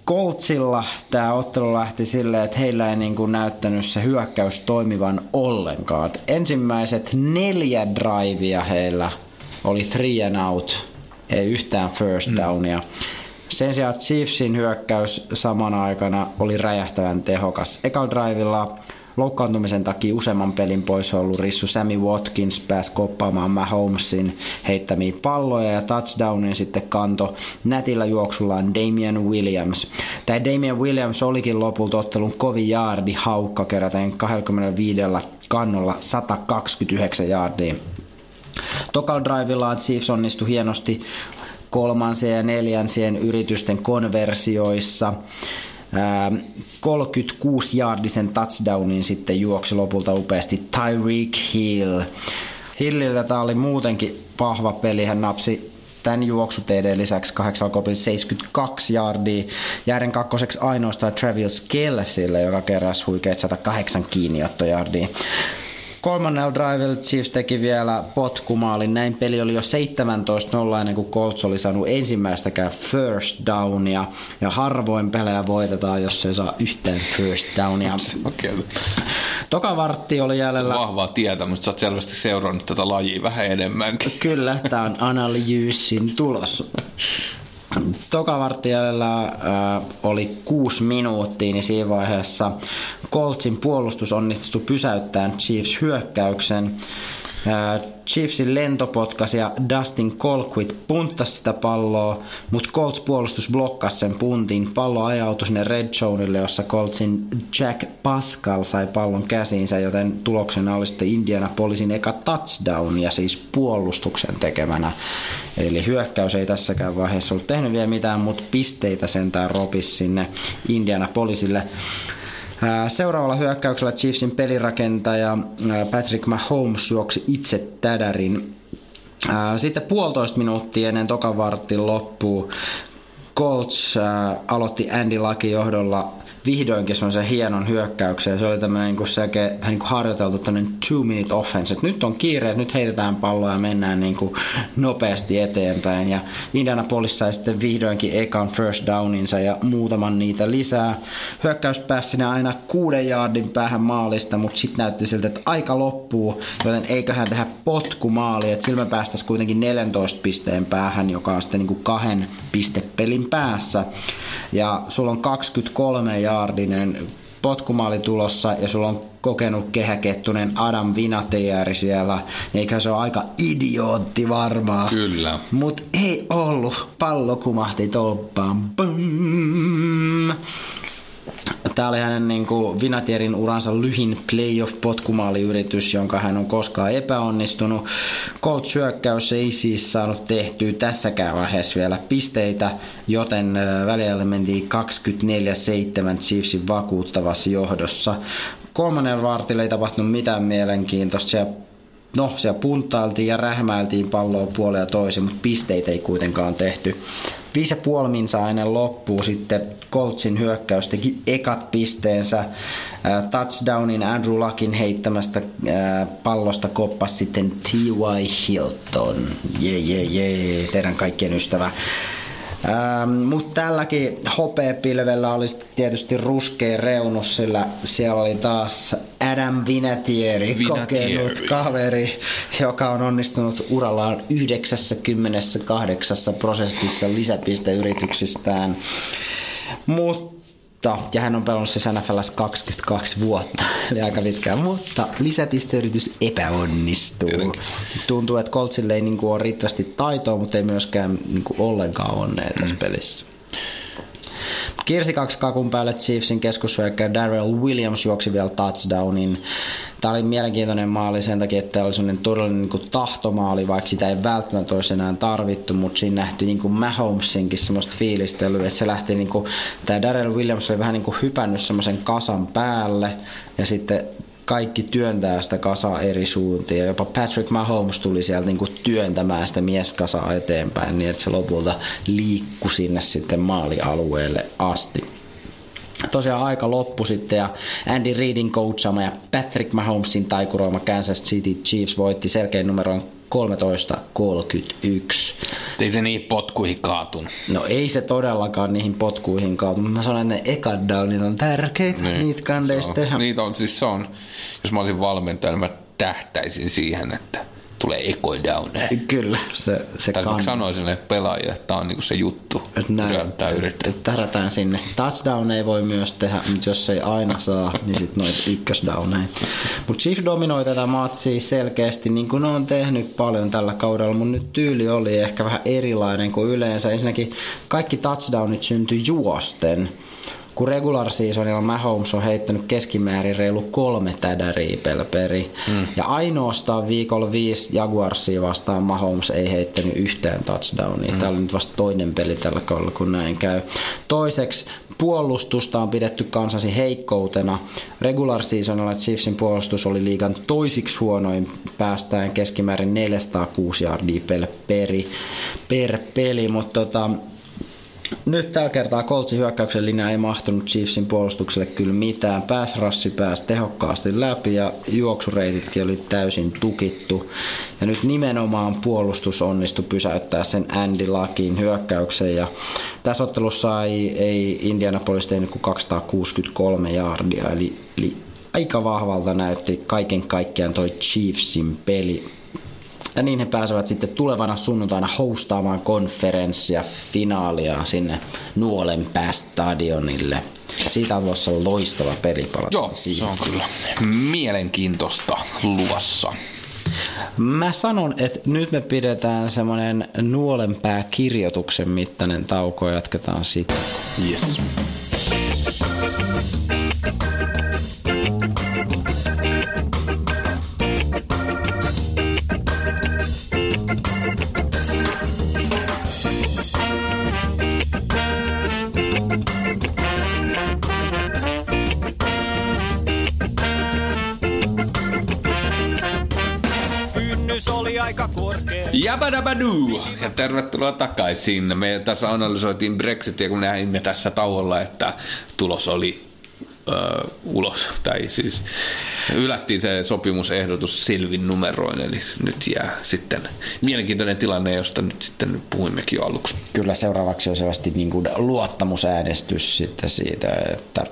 Coltsilla tämä ottelu lähti silleen, että heillä ei niin kuin näyttänyt se hyökkäys toimivan ollenkaan. Ensimmäiset neljä drivea heillä oli three and out, ei yhtään first mm. downia. Mm. Sen sijaan Chiefsin hyökkäys samana aikana oli räjähtävän tehokas. Ekal drivilla Loukkaantumisen takia useamman pelin pois ollut rissu Sammy Watkins pääsi koppaamaan Mahomesin heittämiä palloja ja touchdownin sitten kanto nätillä juoksullaan Damian Williams. Tämä Damian Williams olikin lopulta ottelun kovin jaardi haukka keräten 25 kannolla 129 jaardia. Tokal drivillaan Chiefs onnistui hienosti kolmansien ja neljänsien yritysten konversioissa. 36 jaardisen touchdownin sitten juoksi lopulta upeasti Tyreek Hill. Hillillä tämä oli muutenkin vahva peli, hän napsi tämän juoksuteiden lisäksi 8 kopin 72 jardia. Järjen kakkoseksi ainoastaan Travis Kelsille, joka keräsi huikeat 108 kiinniottojardia. Kolmannella drivella Chiefs teki vielä potkumaalin. Näin peli oli jo 17-0 ennen kuin Colts oli saanut ensimmäistäkään first downia. Ja harvoin pelejä voitetaan, jos ei saa yhtään first downia. Okay. Toka vartti oli jäljellä... Se on vahvaa mutta sä oot selvästi seurannut tätä lajia vähän enemmän. Kyllä, tämä on analyysin tulos. Tokavartijalla äh, oli kuusi minuuttia, niin siinä vaiheessa Coltsin puolustus onnistui pysäyttämään Chiefs hyökkäyksen. Chiefsin lentopotkas ja Dustin Colquitt punttasi sitä palloa, mutta Colts puolustus blokkasi sen puntin. Pallo ajautui sinne red zoneille, jossa Coltsin Jack Pascal sai pallon käsiinsä, joten tuloksena oli sitten Indianapolisin eka touchdown ja siis puolustuksen tekemänä. Eli hyökkäys ei tässäkään vaiheessa ollut tehnyt vielä mitään, mutta pisteitä sentään ropisi sinne Indianapolisille. Seuraavalla hyökkäyksellä Chiefsin pelirakentaja Patrick Mahomes juoksi itse tädärin. Sitten puolitoista minuuttia ennen tokan vartin loppuu Colts aloitti Andy Lucky johdolla vihdoinkin semmoisen hienon hyökkäyksen. Se oli tämmöinen niin kuin selkeä, niin kuin harjoiteltu tämmöinen two minute offense. Että nyt on kiire, nyt heitetään palloa ja mennään niin kuin nopeasti eteenpäin. Ja Indianapolis sai sitten vihdoinkin ekan first downinsa ja muutaman niitä lisää. Hyökkäys pääsi sinne aina kuuden jaardin päähän maalista, mutta sitten näytti siltä, että aika loppuu, joten eiköhän tehdä potkumaali. Että sillä me päästäisiin kuitenkin 14 pisteen päähän, joka on sitten niin kuin kahden pistepelin päässä. Ja sulla on 23 ja jaardinen potkumaali tulossa ja sulla on kokenut kehäkettunen Adam Vinatieri siellä, niin eikä se ole aika idiootti varmaan. Kyllä. Mut ei ollut. Pallo kumahti tolppaan. Bum. Tämä oli hänen niin kuin Vinatierin uransa lyhin playoff-potkumaaliyritys, jonka hän on koskaan epäonnistunut. Colts hyökkäys ei siis saanut tehtyä tässäkään vaiheessa vielä pisteitä, joten väliajalle mentiin 24-7 Chiefsin vakuuttavassa johdossa. Kolmannen vartilla ei tapahtunut mitään mielenkiintoista. Siellä no, siellä puntailtiin ja rähmäiltiin palloa puoleen ja toisin, mutta pisteitä ei kuitenkaan tehty. Viisi ja puoli minsa ennen loppuu sitten Coltsin hyökkäys teki ekat pisteensä. Touchdownin Andrew Luckin heittämästä pallosta koppas sitten T.Y. Hilton. Jee, jee, jee, teidän kaikkien ystävä. Ähm, Mutta tälläkin hopeapilvellä olisi tietysti ruskea reunus, sillä siellä oli taas Adam Vinatieri, Vinatieri. kokenut kaveri, joka on onnistunut urallaan 98 prosessissa lisäpisteyrityksistään. Mutta ja hän on pelannut siis NFLs 22 vuotta, eli aika pitkään, mutta lisäpisteyritys epäonnistuu. Tietenkin. Tuntuu, että Coltsille ei niinku ole riittävästi taitoa, mutta ei myöskään niinku ollenkaan onnea tässä mm. pelissä. Kirsi kaksi kakun päälle Chiefsin keskushyökkäjä Darrell Williams juoksi vielä touchdownin. Tämä oli mielenkiintoinen maali sen takia, että tämä oli sellainen todellinen niin kuin tahtomaali, vaikka sitä ei välttämättä olisi enää tarvittu, mutta siinä nähtiin niin kuin Mahomesinkin semmoista fiilistelyä, että se lähti niin kuin, tämä Darrell Williams oli vähän niin kuin hypännyt semmoisen kasan päälle ja sitten kaikki työntää sitä kasaa eri suuntiin. Ja jopa Patrick Mahomes tuli sieltä niinku työntämään sitä mieskasaa eteenpäin niin, että se lopulta liikkui sinne sitten maalialueelle asti. Tosiaan aika loppu sitten ja Andy Reidin coachama ja Patrick Mahomesin taikuroima Kansas City Chiefs voitti selkein numeroon 13-31. Ei se niin potkuihin kaatunut. No ei se todellakaan niihin potkuihin mutta mä sanon, että ne ekat downit on tärkeitä, niin, niitä kandeista tehdä. niitä on, siis se on, jos mä olisin valmentaja, niin mä tähtäisin siihen, että tulee ekoi down. Kyllä, se, se Tai kann- mä sanoin sille pelaajille, että tää on niinku se juttu. Että että tärätään sinne. Touchdown ei voi myös tehdä, mutta jos ei aina saa, niin sitten noita ykkösdowneja. Mutta Chief dominoi tätä matsia selkeästi, niin kuin on tehnyt paljon tällä kaudella, mutta nyt tyyli oli ehkä vähän erilainen kuin yleensä. Ensinnäkin kaikki touchdownit syntyi juosten kun regular seasonilla Mahomes on heittänyt keskimäärin reilu kolme tädäriä per peri. Mm. Ja ainoastaan viikolla viisi Jaguarsia vastaan Mahomes ei heittänyt yhtään touchdownia. Mm. Tämä oli nyt vasta toinen peli tällä kaudella, kun näin käy. Toiseksi puolustusta on pidetty kansasi heikkoutena. Regular seasonilla Chiefsin puolustus oli liigan toisiksi huonoin päästään keskimäärin 406 yardia per, peri, per peli, mutta tota, nyt tällä kertaa Coltsin hyökkäyksen linja ei mahtunut Chiefsin puolustukselle kyllä mitään. Pääsrassi pääsi tehokkaasti läpi ja juoksureititkin oli täysin tukittu. Ja nyt nimenomaan puolustus onnistui pysäyttää sen Andy Luckin hyökkäyksen. Ja tässä ottelussa ei, ei Indianapolis tehnyt kuin 263 yardia, eli, eli aika vahvalta näytti kaiken kaikkiaan toi Chiefsin peli. Ja niin he pääsevät sitten tulevana sunnuntaina hostaamaan konferenssia, finaalia sinne Nuolenpää stadionille. Siitä on tuossa loistava pelipala. Joo, se on kyllä mielenkiintoista luvassa. Mä sanon, että nyt me pidetään semmoinen nuolenpää kirjoituksen mittainen tauko ja jatketaan siitä. Yes. Aika korkea. Jabadabadu! Ja tervetuloa takaisin. Me tässä analysoitiin Brexitia, kun näimme tässä tauolla, että tulos oli ö, ulos. Tai siis ylättiin se sopimusehdotus Silvin numeroin, eli nyt jää sitten mielenkiintoinen tilanne, josta nyt sitten puhuimmekin jo aluksi. Kyllä seuraavaksi on selvästi niin kuin luottamusäänestys sitten siitä, että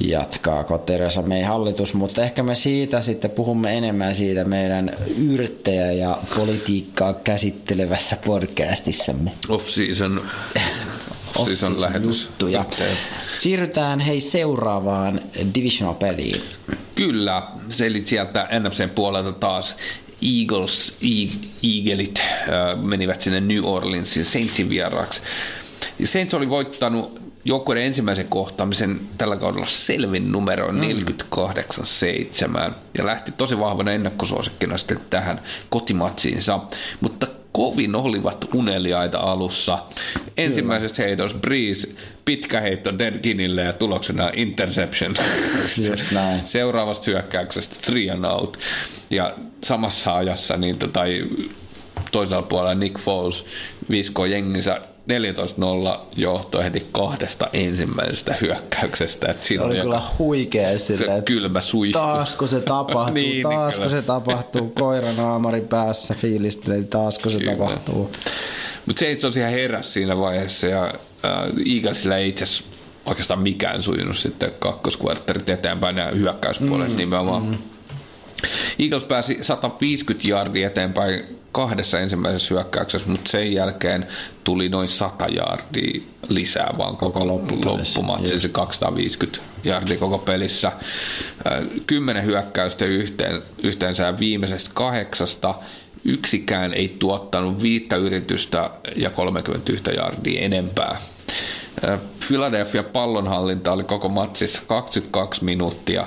jatkaako Teresa May hallitus, mutta ehkä me siitä sitten puhumme enemmän siitä meidän yrittäjä- ja politiikkaa käsittelevässä podcastissamme. Off-season, off-season lähetys. juttuja. Siirrytään hei seuraavaan divisional-peliin. Kyllä, eli sieltä NFCn puolelta taas Eagles, E- Eaglet äh, menivät sinne New Orleansin Saintsin vieraaksi. Saints oli voittanut joukkueiden ensimmäisen kohtaamisen tällä kaudella selvin numeroin 48-7 ja lähti tosi vahvana ennakkosuosikkina sitten tähän kotimatsiinsa, mutta kovin olivat uneliaita alussa. Ensimmäisestä heitosta Breeze, pitkä heitto Derkinille ja tuloksena interception. Just näin. Seuraavasta hyökkäyksestä three and out. Ja samassa ajassa niin tota, toisella puolella Nick Foles viskoo jenginsä 14-0 johto heti kahdesta ensimmäisestä hyökkäyksestä. Et siinä Oli on kyllä huikea se sillä, että kylmä suihku. taasko se tapahtuu, Niin, taasko kyllä. se tapahtuu, koiran aamarin päässä fiilisteli, taasko se Kyllä. tapahtuu. Mutta se ei tosiaan heräs siinä vaiheessa ja äh, Eaglesillä ei itse asiassa oikeastaan mikään sujunut sitten kakkoskvartterit eteenpäin ja hyökkäyspuolet mm, nimenomaan. Mm. Eagles pääsi 150 yardia eteenpäin kahdessa ensimmäisessä hyökkäyksessä, mutta sen jälkeen tuli noin 100 yardia lisää vaan koko, Koko loppupelissä, loppumatsi, se 250 yardia koko pelissä. Kymmenen hyökkäystä yhteen, yhteensä viimeisestä kahdeksasta yksikään ei tuottanut viittä yritystä ja 31 yardia enempää. Philadelphia pallonhallinta oli koko matsissa 22 minuuttia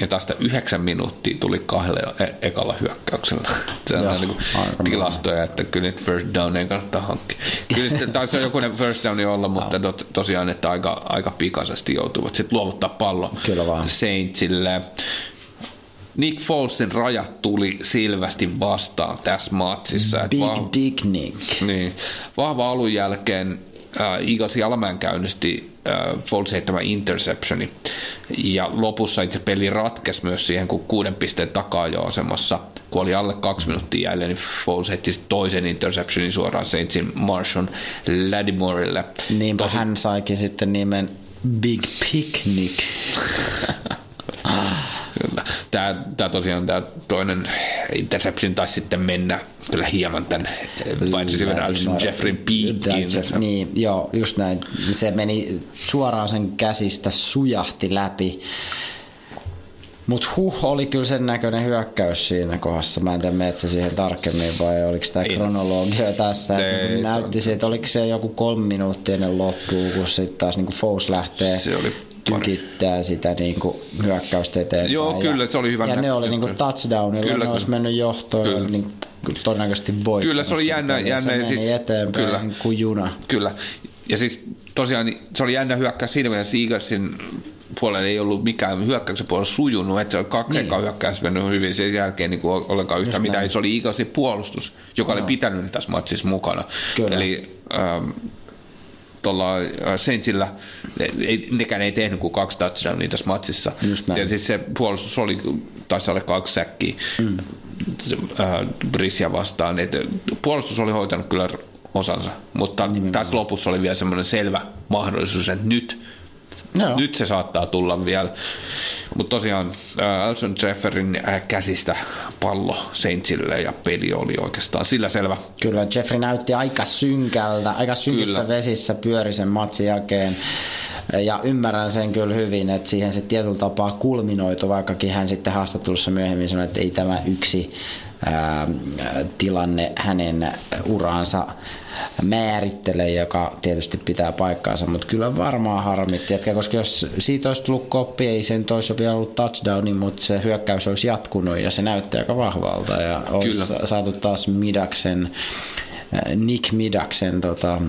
ja tästä 9 minuuttia tuli kahdella e- ekalla hyökkäyksellä. Se on niin tilastoja, että kyllä nyt first down ei kannattaa hankkia. Kyllä sitten taisi jokunen first down olla, mutta tot- tosiaan, että aika, aika pikaisesti joutuvat sitten luovuttaa pallo Kyllä vaan. Saintsille. Nick Folesin rajat tuli selvästi vastaan tässä matsissa. Big vah- Dick Nick. niin. Vahva alun jälkeen äh, Eagles Jalmään käynnisti äh, Foles heittämä interceptioni. Ja lopussa itse peli ratkesi myös siihen, kun kuuden pisteen takaa jo asemassa, kun oli alle kaksi minuuttia jäljellä, niin Foles heitti toisen interceptionin suoraan Saintsin Marshon Ladimorelle. Niinpä hän saikin sitten nimen Big Picnic. Kyllä. Tämä, tämä tosiaan tämä toinen interception taisi sitten mennä kyllä hieman tämän receiver Alshon Jeffrey Peakin. Jeff, niin, joo, just näin. Se meni suoraan sen käsistä, sujahti läpi. Mutta huh oli kyllä sen näköinen hyökkäys siinä kohdassa. Mä en tiedä, menet siihen tarkemmin vai oliko tämä kronologia tässä. Ei, näytti se, että oliko se joku kolme minuuttia ennen loppua, kun sitten taas niin Fous lähtee Se oli. Tykittää sitä niin kuin hyökkäystä eteenpäin. Joo, ja, kyllä, se oli hyvä Ja ne oli niin kuin touchdownilla, Kyllä, ne kyllä. olisi mennyt johtoon Kyllä. niin kuin todennäköisesti voittanut. Kyllä, se oli jännä- jännä, ja meni siis- eteenpäin kyllä. kuin juna. Kyllä. Ja siis tosiaan se oli jännä hyökkäys siinä mielessä Eaglesin puolella ei ollut mikään hyökkäyksen puolella sujunut, että se oli kaksi niin. hyökkäys mennyt hyvin, sen jälkeen niin kuin ollenkaan yhtään mitään. näin. Se oli Eaglesin puolustus, joka oli pitänyt tässä matsissa mukana. Kyllä. Eli ähm, tuolla äh, Saintsillä, ei, nekään ei tehnyt kuin kaksi touchdownia tässä matsissa. Ja siis se puolustus oli, taisi olla kaksi säkkiä mm. äh, Brisia vastaan. Et puolustus oli hoitanut kyllä osansa, mutta Nimenomaan. tässä lopussa oli vielä semmoinen selvä mahdollisuus, että nyt, Joo. nyt se saattaa tulla vielä. Mutta tosiaan äh, Alson Jefferin äh, käsistä pallo Saintsille ja peli oli oikeastaan sillä selvä. Kyllä Jeffrey näytti aika synkältä, aika synkissä Kyllä. vesissä pyöri sen matsin jälkeen. Ja ymmärrän sen kyllä hyvin, että siihen se tietyllä tapaa kulminoitu, vaikkakin hän sitten haastattelussa myöhemmin sanoi, että ei tämä yksi tilanne hänen uraansa määrittele, joka tietysti pitää paikkaansa, mutta kyllä varmaan harmitti, että koska jos siitä olisi tullut koppi, ei sen toisi vielä ollut touchdowni, mutta se hyökkäys olisi jatkunut ja se näytti aika vahvalta ja olisi Kyllä. saatu taas Midaksen, Nick Midaksen tota,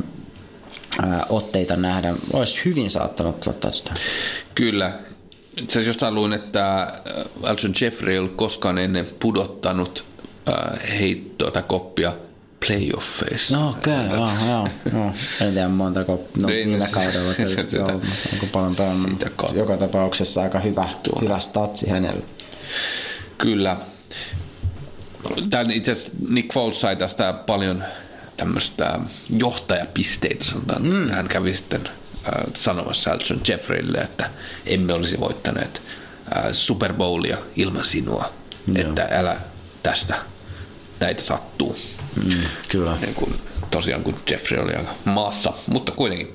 otteita nähdä. Olisi hyvin saattanut tulla touchdown. Kyllä. Itse asiassa jostain luin, että Alson Jeffrey ei ollut koskaan ennen pudottanut äh, heittoa tai koppia playoffeissa. No okei, okay, joo, joo, joo. En tiedä montako, no Ei, viime se- kaudella se- ollut, onko paljon pelannut, joka tapauksessa aika hyvä, hyvä statsi hänellä. Kyllä. Tän itse asiassa Nick Foles sai tästä paljon tämmöistä johtajapisteitä, sanotaan. Mm. Hän kävi sitten äh, sanomassa Alson Jeffreylle, että emme olisi voittaneet äh, Super Bowlia ilman sinua, Joo. että älä tästä näitä sattuu. Mm, kyllä. Niin kun, tosiaan kun Jeffrey oli aika maassa, mutta kuitenkin.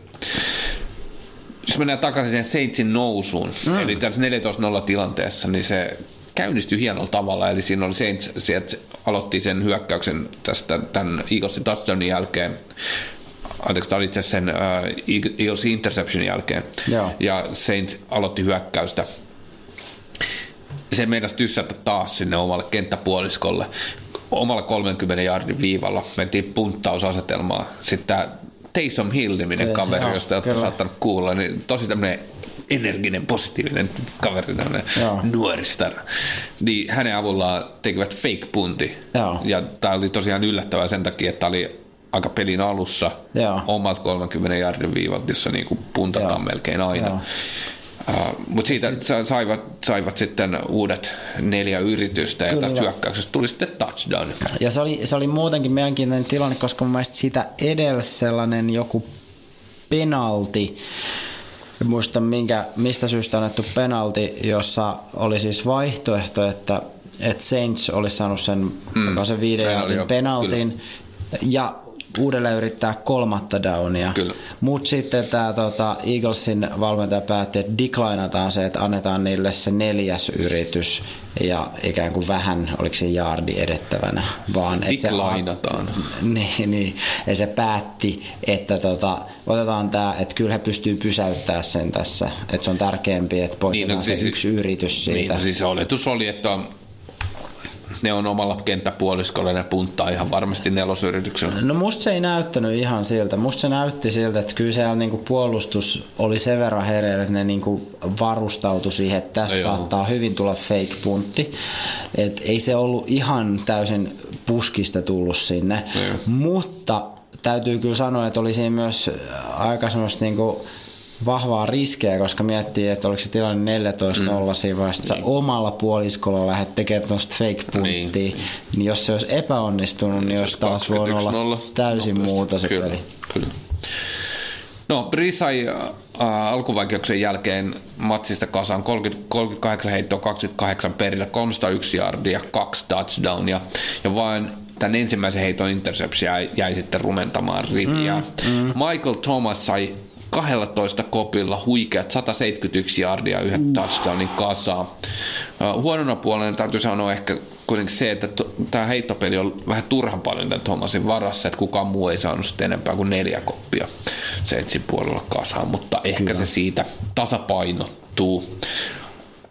Jos mennään takaisin siihen Saintsin nousuun, mm. eli tässä 14-0 tilanteessa, niin se käynnistyi hienolla tavalla, eli siinä oli Saints, sieltä aloitti sen hyökkäyksen tästä tämän Eaglesin touchdownin jälkeen, anteeksi, tämä oli itse sen uh, Eaglesin interceptionin jälkeen, Joo. ja Saints aloitti hyökkäystä se meinasi tyssätä taas sinne omalle kenttäpuoliskolle. Omalla 30 jardin viivalla mentiin punttausasetelmaan. Sitten tämä Taysom Hill-niminen kaveri, joo, josta olette kyllä. saattanut kuulla, niin tosi tämmöinen energinen, positiivinen kaveri, nuoristar. Niin hänen avullaan tekivät fake punti. Joo. Ja tämä oli tosiaan yllättävää sen takia, että oli aika pelin alussa Joo. omat 30 jardin viivat, jossa niinku puntataan Joo. melkein aina. Joo. Uh, Mutta siitä sa- saivat, saivat sitten uudet neljä yritystä ja Kyllä. tästä hyökkäyksestä tuli sitten touchdown. Ja se oli, se oli muutenkin mielenkiintoinen tilanne, koska mun mielestä sitä edelsi sellainen joku penalti, en muista minkä, mistä syystä annettu penalti, jossa oli siis vaihtoehto, että, että Saints olisi saanut sen, mm. sen viiden penaltin ja uudelleen yrittää kolmatta downia. Kyllä. Mutta sitten tämä tota, Eaglesin valmentaja päätti, että declinataan se, että annetaan niille se neljäs yritys ja ikään kuin vähän, oliko se jaardi edettävänä, vaan että se, Declinataan. niin, niin. Ja se päätti, että tota, otetaan tämä, että kyllä he pystyy pysäyttämään sen tässä. Että se on tärkeämpi, että poistetaan no se siis- yksi yritys siitä. Niin, no siis oletus oli, että ne on omalla kenttäpuoliskolla ja ne punttaa ihan varmasti nelosyrityksellä. No musta se ei näyttänyt ihan siltä. Musta se näytti siltä, että kyllä siellä niinku puolustus oli sen verran hereillä, että ne niinku varustautui siihen, että tästä Joo. saattaa hyvin tulla fake puntti. Et ei se ollut ihan täysin puskista tullut sinne. Joo. Mutta täytyy kyllä sanoa, että oli siinä myös aika semmoista niinku vahvaa riskejä, koska miettii, että oliko se tilanne 14-0 siinä vaiheessa, sä omalla puoliskolla lähdet tekemään tuosta fake punttia, niin. niin jos se olisi epäonnistunut, niin olisi taas voinut olla 21-0 täysin nopeasti. muuta se kyllä, peli. Kyllä. No, Breeze sai äh, alkuvaikeuksien jälkeen matsista kasaan 30, 38 heittoa, 28 perillä, 301 yardia, kaksi touchdownia ja vain tämän ensimmäisen heiton interception jäi, jäi sitten rumentamaan riviä. Mm, mm. Michael Thomas sai 12 kopilla huikeat 171 yardia yhden uh. touchdownin kasaan. Huonona puolena täytyy sanoa ehkä kuitenkin se, että tämä heittopeli on vähän turhan paljon tämän Thomasin varassa, että kukaan muu ei saanut sitten enempää kuin neljä koppia Saintsin puolella kasaan, mutta ehkä Kyllä. se siitä tasapainottuu.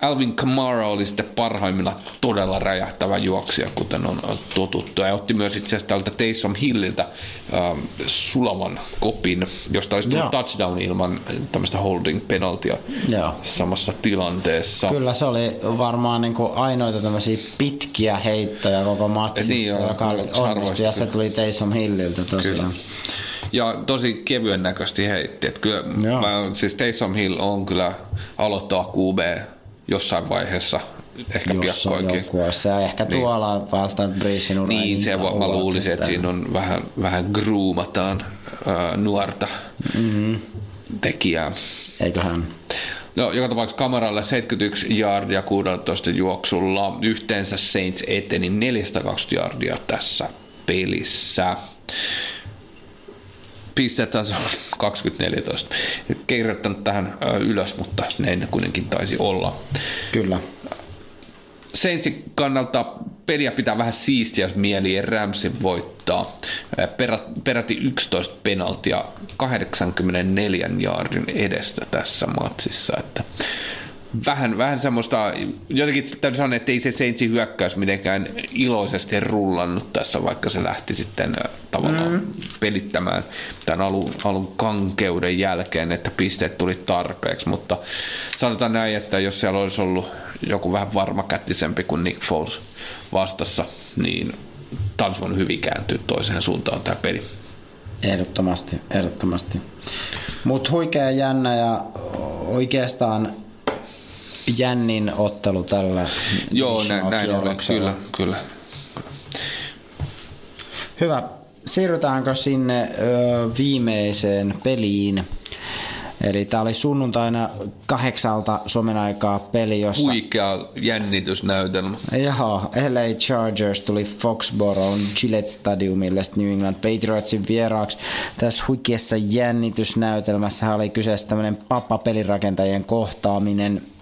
Alvin Kamara oli sitten parhaimmilla todella räjähtävä juoksija, kuten on totuttu. Ja otti myös itse asiassa tältä Taysom Hilliltä äh, sulavan kopin, josta olisi tullut Joo. touchdown ilman tämmöistä holding penaltia Joo. samassa tilanteessa. Kyllä se oli varmaan niin kuin ainoita tämmöisiä pitkiä heittoja koko matsissa, Niin joo, joka oli harvoista onnistui, ja se tuli Taysom Hilliltä tosiaan. Kyllä. Ja tosi kevyen näköisesti heitti. Että kyllä, Joo. mä, siis Taysom Hill on kyllä aloittava QB jossain vaiheessa, ehkä Jossain joukkueessa ja ehkä Niin. tuolla välttämättä Breesin ura ei Niin, se kauan mä luulisin, että siinä on vähän, vähän groomataan ää, nuorta mm-hmm. tekijää. Eiköhän. No, joka tapauksessa kameralle 71 yardia 16 juoksulla. Yhteensä Saints eteni 420 yardia tässä pelissä. Olla 2014. Kirjoittanut tähän ylös, mutta ne kuitenkin taisi olla. Kyllä. Saintsin kannalta peliä pitää vähän siistiä, jos mieli Ramsin voittaa. Perä, peräti 11 penaltia 84 jaardin edestä tässä matsissa. Että vähän, vähän semmoista, jotenkin täytyy sanoa, että ei se Saintsin hyökkäys mitenkään iloisesti rullannut tässä, vaikka se lähti sitten tavallaan mm. pelittämään tämän alun, alun kankeuden jälkeen, että pisteet tuli tarpeeksi, mutta sanotaan näin, että jos siellä olisi ollut joku vähän varmakättisempi kuin Nick Foles vastassa, niin tämä olisi voinut hyvin kääntyä toiseen suuntaan tämä peli. Ehdottomasti, ehdottomasti. Mutta huikea jännä ja oikeastaan jännin ottelu tällä. Joo, näin, näin on, kyllä, kyllä. Hyvä. Siirrytäänkö sinne ö, viimeiseen peliin? Eli tämä oli sunnuntaina kahdeksalta Suomen aikaa peli, jossa... Huikea jännitysnäytelmä. Joo, LA Chargers tuli Foxborough Gillette Stadiumille New England Patriotsin vieraaksi. Tässä huikeassa jännitysnäytelmässä oli kyseessä tämmöinen pappa-pelirakentajien kohtaaminen –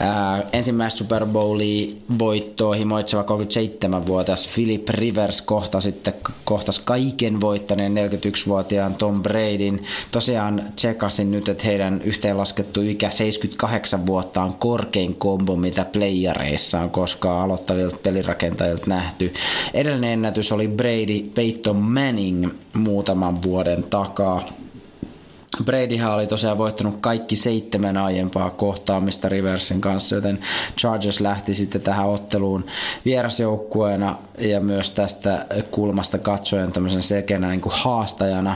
Ää, ensimmäistä Super Bowlia voittoa himoitseva 37-vuotias Philip Rivers kohta sitten kohtas kaiken voittaneen 41-vuotiaan Tom Bradyn. Tosiaan tsekasin nyt, että heidän yhteenlaskettu ikä 78 vuotta on korkein kombo, mitä playareissa on koskaan aloittavilta pelirakentajilta nähty. Edellinen ennätys oli Brady Peyton Manning muutaman vuoden takaa. Bradyhan oli tosiaan voittanut kaikki seitsemän aiempaa kohtaamista Riversin kanssa, joten Chargers lähti sitten tähän otteluun vierasjoukkueena ja myös tästä kulmasta katsoen tämmöisen selkeänä niin kuin haastajana.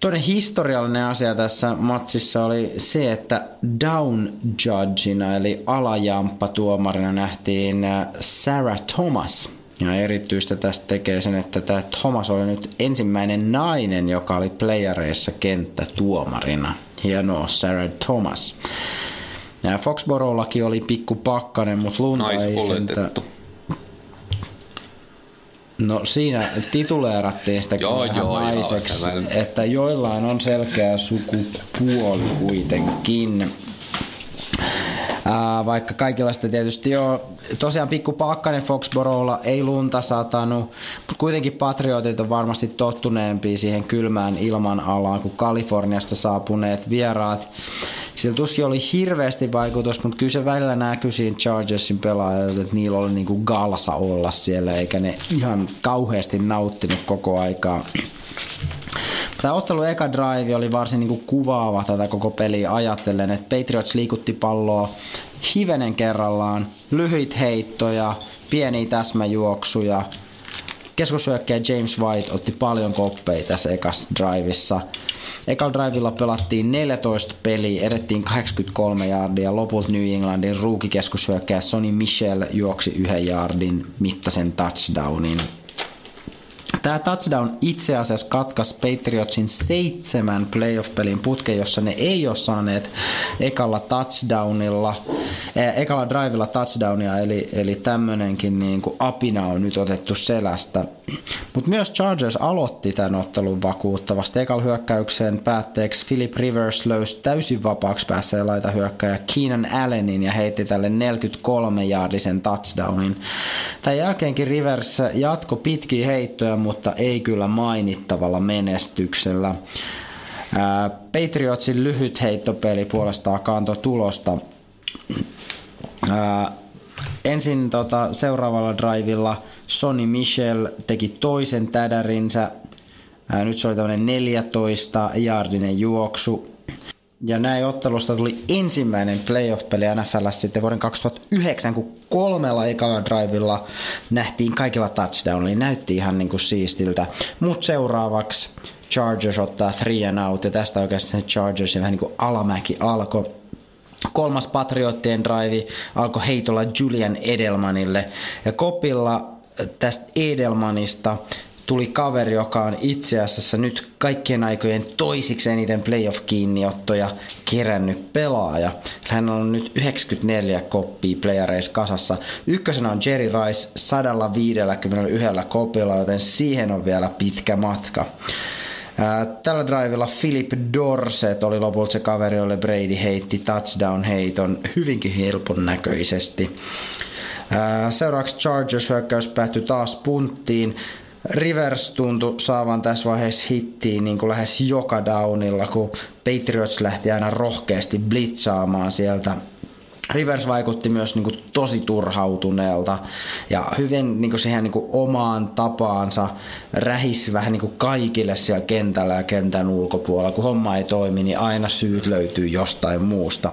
Toinen historiallinen asia tässä matsissa oli se, että down judgeina eli alajamppa tuomarina nähtiin Sarah Thomas – ja erityistä tästä tekee sen, että tämä Thomas oli nyt ensimmäinen nainen, joka oli playareissa kenttätuomarina. Hienoa, Sarah Thomas. Ja Foxborollakin oli pikku pakkanen, mutta lunta ei sentä... No siinä tituleerattiin sitä joo, joo, naiseksi, joo, että joillain on selkeä sukupuoli kuitenkin. Vaikka kaikilla sitä tietysti jo tosiaan pikku pakkanen Foxborolla ei lunta satanut, mutta kuitenkin Patriotit on varmasti tottuneempi siihen kylmään ilman alaan kuin Kaliforniasta saapuneet vieraat. Sillä tuskin oli hirveästi vaikutus, mutta kyllä se välillä näkyy siinä Chargersin pelaajilta, että niillä oli niinku galsa olla siellä, eikä ne ihan kauheasti nauttinut koko aikaa. Tämä ottelu eka drive oli varsin niin kuin kuvaava tätä koko peliä ajatellen, että Patriots liikutti palloa hivenen kerrallaan, lyhyit heittoja, pieniä täsmäjuoksuja. Keskushyökkäjä James White otti paljon koppeja tässä ekassa drivissa. Ekalla drivilla pelattiin 14 peliä, edettiin 83 jardia. Lopulta New Englandin ruukikeskushyökkäjä Sonny Michel juoksi yhden jardin mittaisen touchdownin Tämä touchdown itse asiassa katkaisi Patriotsin seitsemän playoff-pelin putken, jossa ne ei ole saaneet ekalla touchdownilla, äh, ekalla drivilla touchdownia, eli, eli tämmöinenkin niin kuin apina on nyt otettu selästä. Mutta myös Chargers aloitti tämän ottelun vakuuttavasti. Ekalla hyökkäykseen päätteeksi Philip Rivers löysi täysin vapaaksi päässä laita hyökkäjä Keenan Allenin ja heitti tälle 43-jaardisen touchdownin. Tämän jälkeenkin Rivers jatko pitkiä heittoja, mutta ei kyllä mainittavalla menestyksellä. Patriotsin lyhyt heittopeli puolestaan kantoi tulosta. ensin tota, seuraavalla drivilla Sonny Michel teki toisen tädärinsä. nyt se oli tämmöinen 14 jardinen juoksu. Ja näin ottelusta tuli ensimmäinen playoff-peli NFL sitten vuoden 2009, kun kolmella ekalla drivilla nähtiin kaikilla touchdown, eli näytti ihan niin kuin siistiltä. Mutta seuraavaksi Chargers ottaa three and out, ja tästä oikeastaan Chargersin vähän niin kuin alamäki alkoi. Kolmas Patriottien drive alkoi heitolla Julian Edelmanille, ja kopilla tästä Edelmanista tuli kaveri, joka on itse asiassa nyt kaikkien aikojen toisiksi eniten playoff-kiinniottoja kerännyt pelaaja. Hän on nyt 94 koppia playareissa kasassa. Ykkösenä on Jerry Rice 151 kopilla, joten siihen on vielä pitkä matka. Tällä drivilla Philip Dorset oli lopulta se kaveri, jolle Brady heitti touchdown-heiton hyvinkin helpon näköisesti. Seuraavaksi Chargers hyökkäys päättyi taas punttiin. Rivers tuntui saavan tässä vaiheessa hittiin niin kuin lähes joka downilla, kun Patriots lähti aina rohkeasti blitzaamaan sieltä Rivers vaikutti myös niin kuin, tosi turhautuneelta ja hyvin niin kuin, siihen niin kuin, omaan tapaansa rähisi vähän niin kuin, kaikille siellä kentällä ja kentän ulkopuolella. Kun homma ei toimi, niin aina syyt löytyy jostain muusta.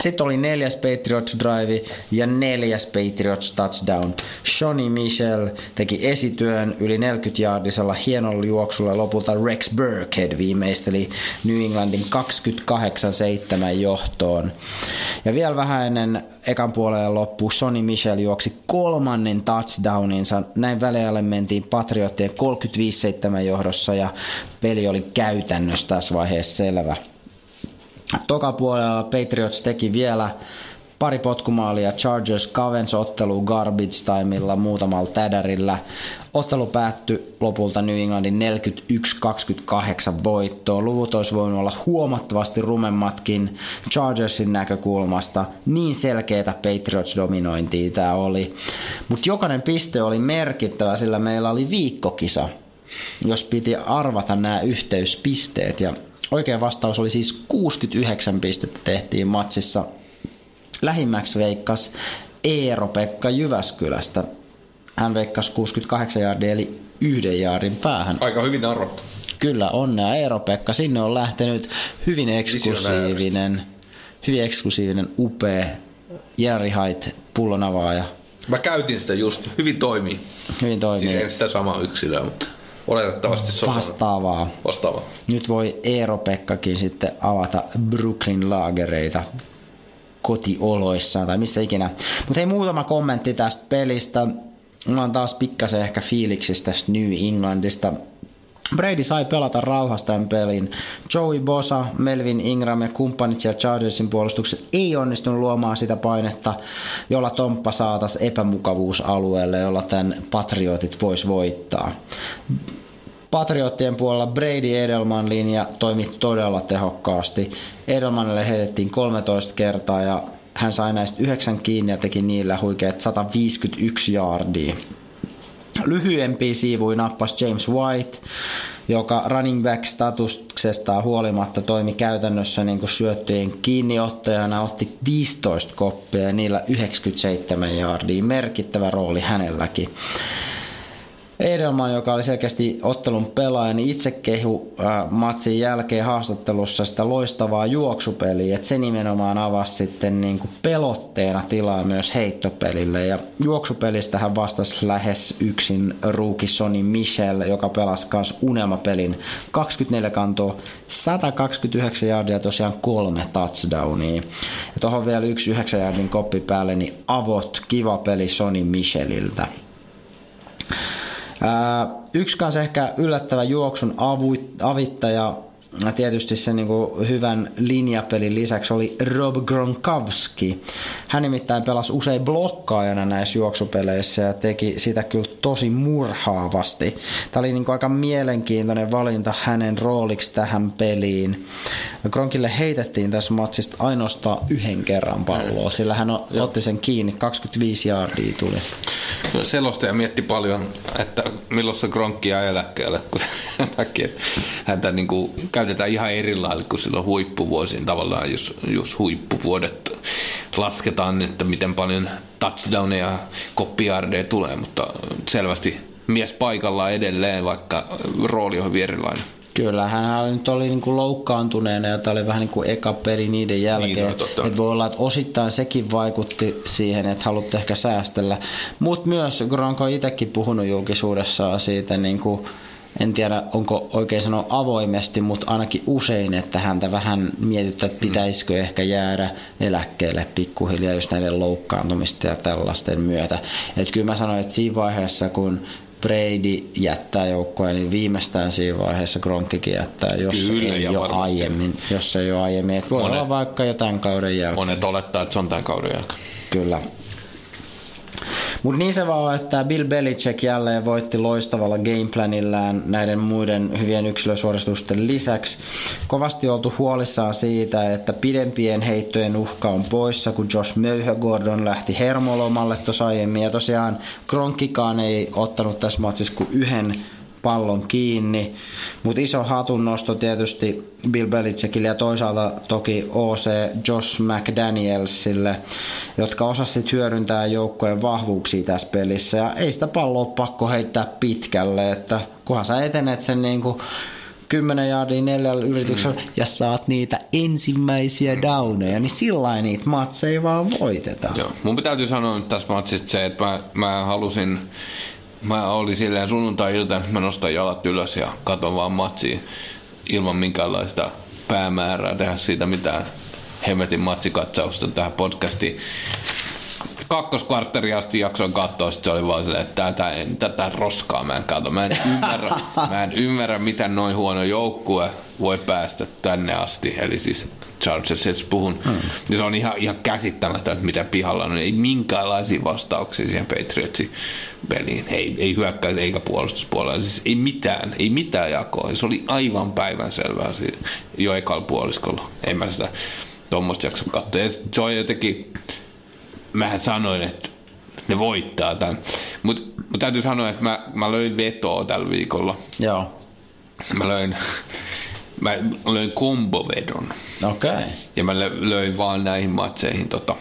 Sitten oli neljäs Patriots drive ja neljäs Patriots touchdown. Shoni Michel teki esityön yli 40 jaardisella hienolla juoksulla lopulta Rex Burkhead viimeisteli New Englandin 28-7 johtoon. Ja vielä vähän ennen ekan puolelle loppu Shoni Michel juoksi kolmannen touchdowninsa. Näin väliajalle mentiin Patriottien 35-7 johdossa ja peli oli käytännössä tässä vaiheessa selvä. Toka puolella Patriots teki vielä pari potkumaalia. Chargers kavens ottelu garbage timeilla muutamalla tädärillä. Ottelu päättyi lopulta New Englandin 41-28 voittoon. Luvut olisi voinut olla huomattavasti rumemmatkin Chargersin näkökulmasta. Niin selkeätä Patriots-dominointia tämä oli. Mutta jokainen piste oli merkittävä, sillä meillä oli viikkokisa, jos piti arvata nämä yhteyspisteet. Ja Oikea vastaus oli siis 69 pistettä tehtiin matsissa. Lähimmäksi veikkas Eero-Pekka Jyväskylästä. Hän veikkasi 68 jardia eli yhden jaarin päähän. Aika hyvin arvottu. Kyllä, onnea Eero-Pekka. Sinne on lähtenyt hyvin eksklusiivinen, hyvin eksklusiivinen, upea Jerry Haidt pullonavaaja. Mä käytin sitä just. Hyvin toimii. Hyvin toimii. Siis en sitä samaa yksilöä, mutta Oletettavasti se on vastaavaa. vastaavaa. Nyt voi Eero-Pekkakin sitten avata Brooklyn laagereita kotioloissaan tai missä ikinä. Mutta hei muutama kommentti tästä pelistä. Mä oon taas pikkasen ehkä fiiliksistä tästä New Englandista. Brady sai pelata rauhasta tämän pelin. Joey Bosa, Melvin Ingram ja kumppanit siellä Chargersin puolustukset ei onnistunut luomaan sitä painetta, jolla Tomppa saatas epämukavuusalueelle, jolla tämän Patriotit vois voittaa. Patriottien puolella Brady Edelman linja toimi todella tehokkaasti. Edelmanille heitettiin 13 kertaa ja hän sai näistä yhdeksän kiinni ja teki niillä huikeat 151 yardia lyhyempiä siivuja nappas James White, joka running back statuksestaan huolimatta toimi käytännössä niin kuin syöttöjen kiinniottajana, otti 15 koppia ja niillä 97 yardia, merkittävä rooli hänelläkin. Edelman, joka oli selkeästi ottelun pelaaja, niin itse kehu äh, matsin jälkeen haastattelussa sitä loistavaa juoksupeliä, että se nimenomaan avasi sitten niin kuin pelotteena tilaa myös heittopelille. Ja juoksupelistä hän vastasi lähes yksin ruuki Sony Michel, joka pelasi myös unelmapelin 24 kantoa, 129 jardia tosiaan kolme touchdownia. Ja tuohon vielä yksi 9 jardin koppi päälle, niin avot, kiva peli Sony Micheliltä. Yksi kanssa ehkä yllättävä juoksun avittaja tietysti sen niin hyvän linjapelin lisäksi oli Rob Gronkowski. Hän nimittäin pelasi usein blokkaajana näissä juoksupeleissä ja teki sitä kyllä tosi murhaavasti. Tämä oli niin aika mielenkiintoinen valinta hänen rooliksi tähän peliin. Gronkille heitettiin tässä matsista ainoastaan yhden kerran palloa, sillä hän otti sen kiinni, 25 jardia tuli. Selostaja mietti paljon, että milloin se Gronkki jää eläkkeelle, kun näki, että häntä niin kuin käytetään ihan eri lailla kuin silloin huippuvuosiin tavallaan, jos, jos huippuvuodet lasketaan, että miten paljon touchdowneja ja koppiardeja tulee, mutta selvästi mies paikallaan edelleen, vaikka rooli on hyvin erilainen. Kyllä, hän nyt oli niin kuin loukkaantuneena ja tämä oli vähän niin kuin eka peli niiden jälkeen. Niin, no, että voi olla, että osittain sekin vaikutti siihen, että halutte ehkä säästellä. Mutta myös Gronko on itsekin puhunut julkisuudessa siitä, niin kuin, en tiedä onko oikein sanoa avoimesti, mutta ainakin usein, että häntä vähän mietittää, että pitäisikö ehkä jäädä eläkkeelle pikkuhiljaa just näiden loukkaantumista ja tällaisten myötä. Että kyllä mä sanoin, että siinä vaiheessa, kun Brady jättää joukkoja, niin viimeistään siinä vaiheessa Gronkkikin jättää, jos Kyllä, ei ole varmasti. aiemmin. Jos ei ole aiemmin. Et voi Monet- olla vaikka jo tämän kauden jälkeen. Monet olettaa, että se on tämän kauden jälkeen. Kyllä. Mutta niin se vaan on, että Bill Belichick jälleen voitti loistavalla gameplanillään näiden muiden hyvien yksilösuoritusten lisäksi. Kovasti oltu huolissaan siitä, että pidempien heittojen uhka on poissa, kun Josh Möyhö-Gordon lähti hermolomalle tuossa aiemmin. Ja tosiaan Kronkkikaan ei ottanut tässä matsissa kuin yhden pallon kiinni. Mutta iso hatunnosto tietysti Bill Belichickille ja toisaalta toki OC Josh McDanielsille, jotka osasivat hyödyntää joukkojen vahvuuksia tässä pelissä. Ja ei sitä palloa pakko heittää pitkälle, että kunhan sä etenet sen niin kuin 10 jardia neljällä yrityksellä mm. ja saat niitä ensimmäisiä downeja, niin sillä niitä matseja vaan voitetaan. Joo. Mun täytyy sanoa nyt tässä matsista se, että mä, mä halusin, mä olin silleen sunnuntai-ilta, mä nostan jalat ylös ja katon vaan matsia ilman minkäänlaista päämäärää tehdä siitä mitään hemmetin matsikatsausta tähän podcastiin. Kakkoskvartteri asti jaksoin katsoa, sit se oli vaan silleen, että tätä, en, tätä roskaa mä en katso. Mä en ymmärrä, mä en ymmärrä miten noin huono joukkue voi päästä tänne asti. Eli siis Chargersista puhun. Hmm. Ja se on ihan, ihan käsittämätöntä, mitä pihalla on. Ei minkäänlaisia vastauksia siihen Patriotsin peliin. Ei, ei hyökkäys eikä puolustuspuolella. Siis ei mitään, ei mitään jakoa. Se oli aivan päivänselvää siinä jo ekalla puoliskolla. En mä sitä tuommoista jaksa katsoa. Ja se on jotenkin, mähän sanoin, että ne voittaa tämän. Mutta mut täytyy sanoa, että mä, mä löin vetoa tällä viikolla. Joo, Mä löin, mä löin kombovedon. okei. Okay. Ja mä lö- löin vaan näihin matseihin, tota,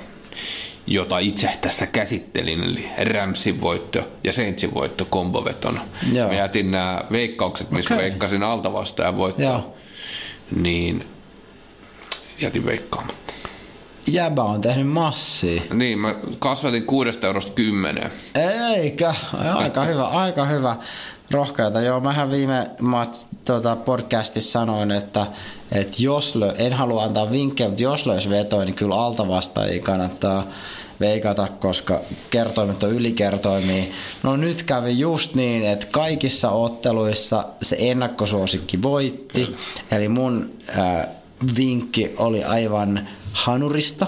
jota itse tässä käsittelin, eli Ramsin voitto ja Saintsin voitto kombovetona. Joo. Mä jätin nämä veikkaukset, missä Okei. veikkasin altavastaajan voittoa, Joo. niin jätin veikkaamatta. Jäbä on tehnyt massia. Niin, mä kasvatin kuudesta eurosta kymmeneen. Eikä, aika hyvä, aika hyvä. Rohkeata. Joo, mähän viime mats, tota, podcastissa sanoin, että, että jos lö, en halua antaa vinkkejä, mutta jos löisi vetoja, niin kyllä altavastaajia kannattaa veikata, koska kertoimet on ylikertoimia. No nyt kävi just niin, että kaikissa otteluissa se ennakkosuosikki voitti. Eli mun äh, vinkki oli aivan hanurista.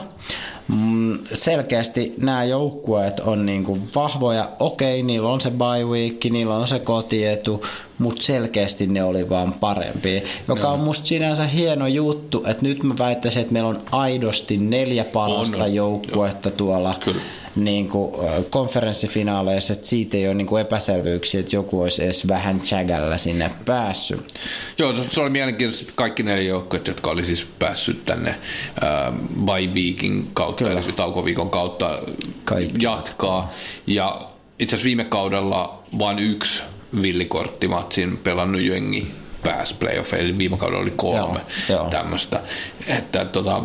Mm, selkeästi nämä joukkueet on niinku vahvoja. Okei, niillä on se bye week, niillä on se kotietu, mutta selkeästi ne oli vaan parempia. Joka on musta sinänsä hieno juttu, että nyt mä väittäisin, että meillä on aidosti neljä parasta On, joukkuetta tuolla Kyllä. Niin kuin, konferenssifinaaleissa, että siitä ei ole niin kuin epäselvyyksiä, että joku olisi edes vähän chagalla sinne päässyt. Joo, se, oli mielenkiintoista, että kaikki neljä joukkueet, jotka oli siis päässyt tänne ää, bye weekin kautta, Kyllä. eli taukoviikon kautta Kaikki. jatkaa. Ja itse asiassa viime kaudella vain yksi villikorttimatsin pelannut jengi pääsi playoffeihin, eli viime kaudella oli kolme Joo, tämmöistä. Että tota,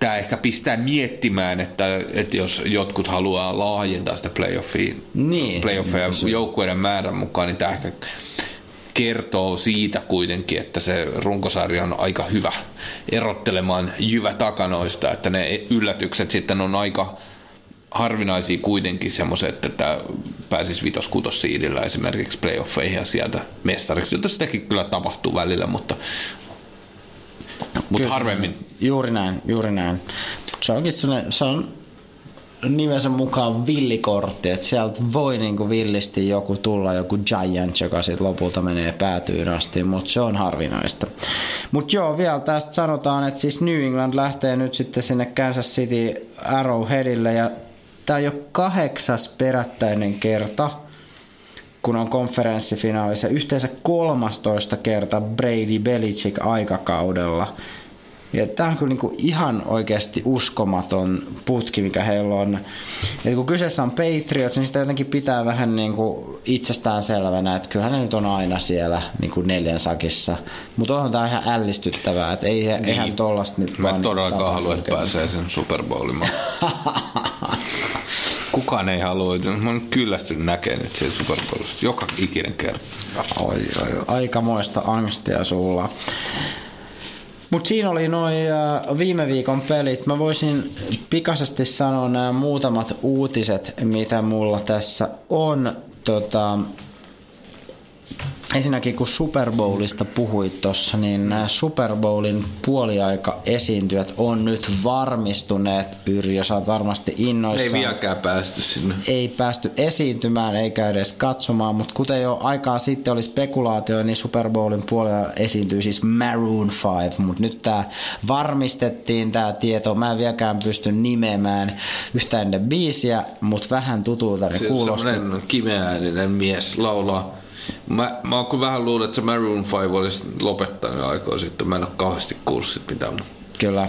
tämä ehkä pistää miettimään, että, että jos jotkut haluaa laajentaa sitä playoffia, Niin. playoffeja joukkueiden määrän mukaan, niin tämä ehkä kertoo siitä kuitenkin, että se runkosarja on aika hyvä erottelemaan jyvä takanoista, että ne yllätykset sitten on aika harvinaisia kuitenkin semmoiset, että pääsisi vitos kutos siidillä esimerkiksi playoffeihin ja sieltä mestariksi, jota sitäkin kyllä tapahtuu välillä, mutta, mutta harvemmin. Juuri näin, juuri näin. Se onkin se on nimensä mukaan villikortti, että sieltä voi niinku villisti joku tulla, joku giant, joka sitten lopulta menee päätyyn asti, mutta se on harvinaista. Mutta joo, vielä tästä sanotaan, että siis New England lähtee nyt sitten sinne Kansas City Arrowheadille ja tämä on jo kahdeksas perättäinen kerta, kun on konferenssifinaalissa yhteensä 13 kerta Brady Belichick aikakaudella. Ja tämä on kyllä niinku ihan oikeasti uskomaton putki, mikä heillä on. Ja kun kyseessä on Patriots, niin sitä jotenkin pitää vähän niinku itsestään selvänä, että kyllähän ne nyt on aina siellä niinku neljän sakissa. Mutta onhan tämä ihan ällistyttävää, että ei, niin. eihän tollasta nyt Mä vaan todellakaan halua, että pääsee sen Super Bowlimaan. Kukaan ei halua. Mä oon kyllästynyt näkemään että siellä Super Bowlista joka ikinen kerta. Oi, oi, aikamoista angstia sulla. Mutta siinä oli noin viime viikon pelit. Mä voisin pikaisesti sanoa nämä muutamat uutiset, mitä mulla tässä on. Tota, Ensinnäkin kun Super Bowlista puhuit tuossa, niin nämä Super Bowlin puoliaika esiintyjät on nyt varmistuneet. Yrjö, sä oot varmasti innoissaan. Ei vieläkään päästy sinne. Ei päästy esiintymään eikä edes katsomaan, mutta kuten jo aikaa sitten oli spekulaatio, niin Super Bowlin puolella esiintyy siis Maroon 5, mutta nyt tämä varmistettiin tämä tieto. Mä en vieläkään pysty nimeämään yhtään biisiä, mutta vähän tutulta ne Se on kuulosti. kimeääninen mies laulaa. Mä, mä oon kyllä vähän luullut, että se Maroon 5 olisi lopettanut aikaa sitten. Mä en ole kauheasti kuullut mitään. Kyllä.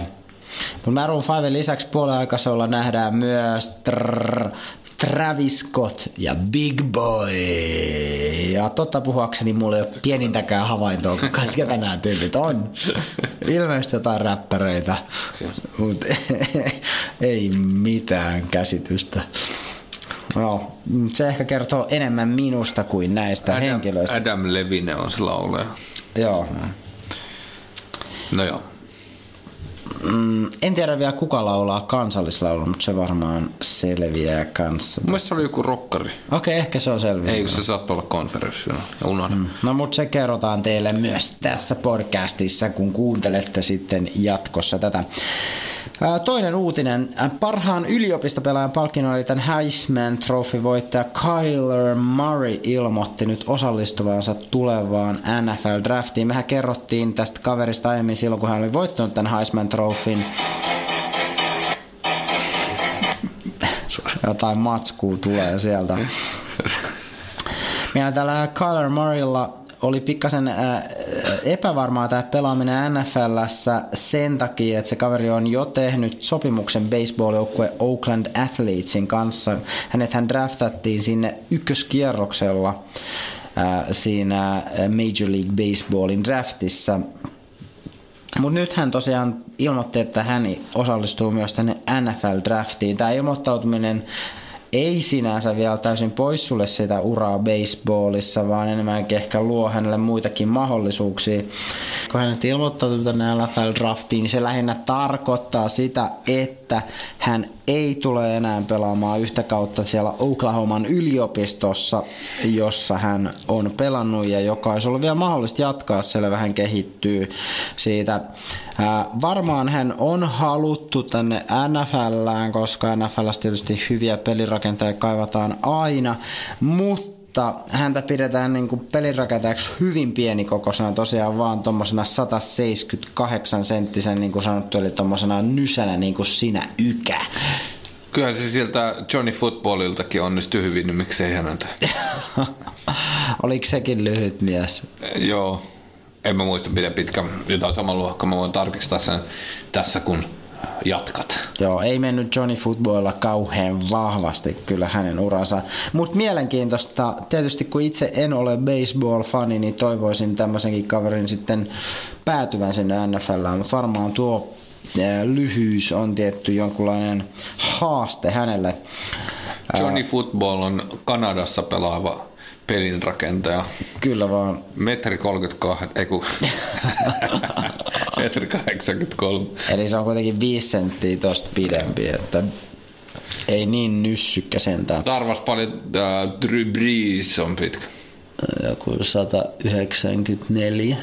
Mutta Maroon 5 lisäksi puolen aikaisella nähdään myös trrr, Travis Scott ja Big Boy. Ja totta puhuakseni mulla ei ole pienintäkään havaintoa, ketä nämä tyypit on. Ilmeisesti jotain räppäreitä, mutta ei mitään käsitystä. No, se ehkä kertoo enemmän minusta kuin näistä Adam, henkilöistä. Adam Levine on se laulaja. Joo. No joo. Mm, en tiedä vielä kuka laulaa kansallislaulun, mutta se varmaan selviää kanssa. Mun mielestä se oli joku rokkari. Okei, ehkä se on selviä. Ei, kun se saattoi olla konferenssina. Unohda. Mm. No mutta se kerrotaan teille myös tässä podcastissa, kun kuuntelette sitten jatkossa tätä. Toinen uutinen. Parhaan yliopistopelaajan palkinnon oli tämän Heisman Trophy-voittaja Kyler Murray ilmoitti nyt osallistuvansa tulevaan NFL-draftiin. Mehän kerrottiin tästä kaverista aiemmin silloin, kun hän oli voittanut tämän Heisman Trophyn. Jotain matskua tulee sieltä. Ja tällä Kyler Murraylla oli pikkasen äh, epävarmaa tämä pelaaminen NFLssä sen takia, että se kaveri on jo tehnyt sopimuksen baseball-joukkue Oakland Athletesin kanssa. Hänet hän draftattiin sinne ykköskierroksella äh, siinä Major League Baseballin draftissa. Mutta nyt hän tosiaan ilmoitti, että hän osallistuu myös tänne NFL-draftiin. Tämä ilmoittautuminen ei sinänsä vielä täysin pois sulle sitä uraa baseballissa, vaan enemmänkin ehkä luo hänelle muitakin mahdollisuuksia. Kun hän nyt ilmoittautuu tänne NFL-draftiin, niin se lähinnä tarkoittaa sitä, että hän ei tule enää pelaamaan yhtä kautta siellä Oklahoman yliopistossa, jossa hän on pelannut ja joka olisi ollut vielä mahdollista jatkaa, siellä vähän kehittyy siitä. Varmaan hän on haluttu tänne NFLään, koska NFLssä tietysti hyviä pelirakentajia kaivataan aina, mutta mutta häntä pidetään niin kuin pelirakentajaksi hyvin pienikokoisena, tosiaan vaan tuommoisena 178 senttisen niin kuin sanottu, eli tuommoisena nysänä niin kuin sinä ykä. Kyllä se sieltä Johnny Footballiltakin onnistui hyvin, niin miksei häneltä. Oliko sekin lyhyt mies? Joo, en mä muista miten pitkä, jotain saman luokka, mä voin tarkistaa sen tässä kun jatkat. Joo, ei mennyt Johnny Footballilla kauhean vahvasti kyllä hänen uransa. Mutta mielenkiintoista, tietysti kun itse en ole baseball-fani, niin toivoisin tämmöisenkin kaverin sitten päätyvän sinne NFLään, mutta varmaan tuo lyhyys on tietty jonkunlainen haaste hänelle. Johnny Football on Kanadassa pelaava pelinrakentaja. Kyllä vaan. Metri 32, ei kun... Metri 83. Eli se on kuitenkin 5 senttiä tosta pidempi, että ei niin nyssykkä sentään. Tarvas paljon, äh, Drew Brees on pitkä. Joku 194.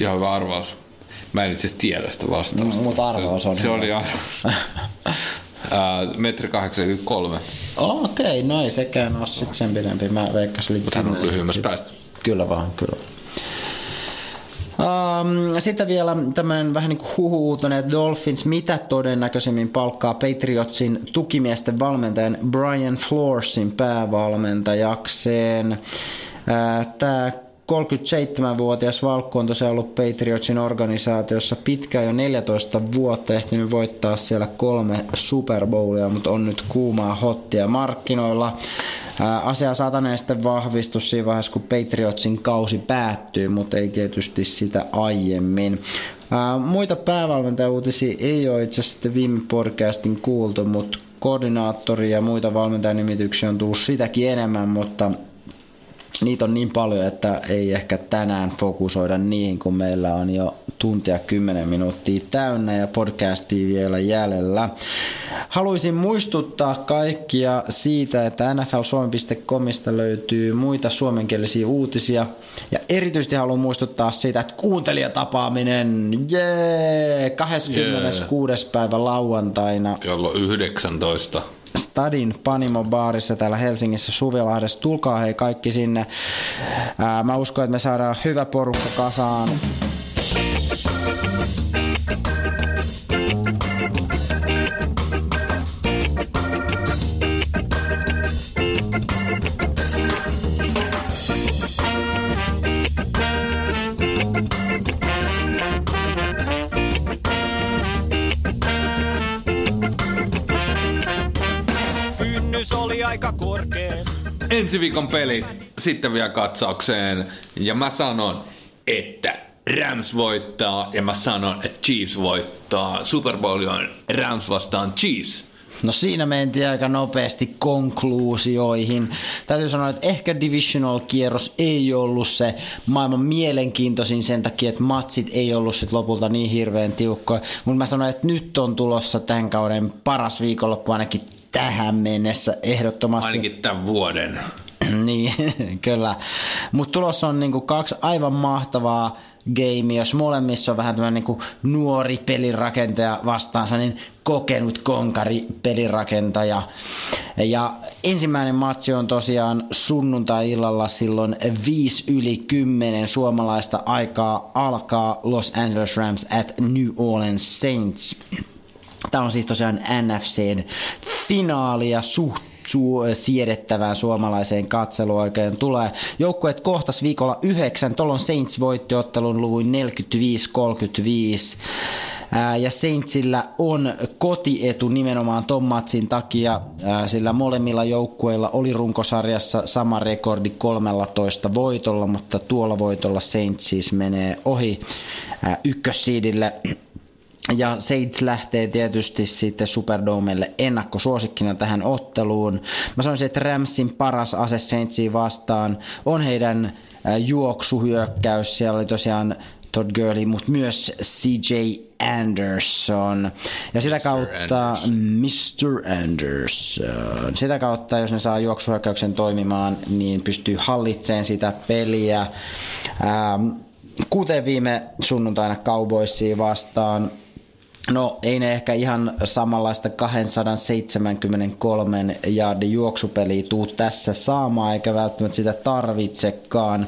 Ihan hyvä arvaus. Mä en itse tiedä sitä vastausta. Mutta arvaus on Se, se oli arvaus. Äh, metri 83. Okei, okay, no ei sekään ole sit sen pidempi. Mä veikkasin Mutta hän on lyhyemmässä päästä. Kyllä vaan, kyllä. Um, sitten vielä tämmöinen vähän niin kuin että Dolphins mitä todennäköisemmin palkkaa Patriotsin tukimiesten valmentajan Brian Floorsin päävalmentajakseen. Tämä 37-vuotias Valkku on tosiaan ollut Patriotsin organisaatiossa pitkään jo 14 vuotta, ehtinyt voittaa siellä kolme Super Bowlia, mutta on nyt kuumaa hottia markkinoilla. Asia saataneen sitten vahvistus siinä vaiheessa, kun Patriotsin kausi päättyy, mutta ei tietysti sitä aiemmin. Muita päävalmentajuutisia ei ole itse asiassa viime podcastin kuultu, mutta koordinaattori ja muita valmentajanimityksiä on tullut sitäkin enemmän, mutta niitä on niin paljon, että ei ehkä tänään fokusoida niihin, kun meillä on jo tuntia 10 minuuttia täynnä ja podcastia vielä jäljellä. Haluaisin muistuttaa kaikkia siitä, että nflsuomi.comista löytyy muita suomenkielisiä uutisia ja erityisesti haluan muistuttaa siitä, että kuuntelijatapaaminen, jee, 26. Yeah. päivä lauantaina. Kello 19. Stadin Panimo baarissa täällä Helsingissä Suvilahdessa. Tulkaa hei kaikki sinne. Mä uskon, että me saadaan hyvä porukka kasaan. Ensi viikon pelit sitten vielä katsaukseen. Ja mä sanon, että Rams voittaa ja mä sanon, että Chiefs voittaa. Super Bowl on Rams vastaan Chiefs. No siinä mentiin aika nopeasti konkluusioihin. Täytyy sanoa, että ehkä divisional-kierros ei ollut se maailman mielenkiintoisin sen takia, että matsit ei ollut sit lopulta niin hirveän tiukkoja. Mutta mä sanoin, että nyt on tulossa tämän kauden paras viikonloppu ainakin tähän mennessä ehdottomasti. Ainakin tämän vuoden. niin, kyllä. Mutta tulossa on niinku kaksi aivan mahtavaa game, jos molemmissa on vähän tämmöinen niinku nuori pelirakentaja vastaansa, niin kokenut konkari pelirakentaja. Ja ensimmäinen matsi on tosiaan sunnuntai-illalla silloin 5 yli 10 suomalaista aikaa alkaa Los Angeles Rams at New Orleans Saints. Tämä on siis tosiaan NFCn finaali ja suht su- siedettävään suomalaiseen katseluoikeen tulee. Joukkueet kohtas viikolla 9, tuolloin Saints voitti ottelun luvun 45-35. Ja Saintsillä on kotietu nimenomaan ton matsin takia, sillä molemmilla joukkueilla oli runkosarjassa sama rekordi 13 voitolla, mutta tuolla voitolla Saints siis menee ohi ykkössiidille ja Saints lähtee tietysti sitten Superdomelle ennakkosuosikkina tähän otteluun. Mä sanoisin, että Ramsin paras ase Saintsiin vastaan on heidän juoksuhyökkäys. Siellä oli tosiaan Todd Gurley, mutta myös CJ Anderson. Ja sitä kautta Mr. Anderson. Sitä kautta, jos ne saa juoksuhyökkäyksen toimimaan, niin pystyy hallitsemaan sitä peliä. Ähm, kuten viime sunnuntaina Cowboysia vastaan, No ei ne ehkä ihan samanlaista 273 jaardin juoksupeliä tuu tässä saamaan, eikä välttämättä sitä tarvitsekaan.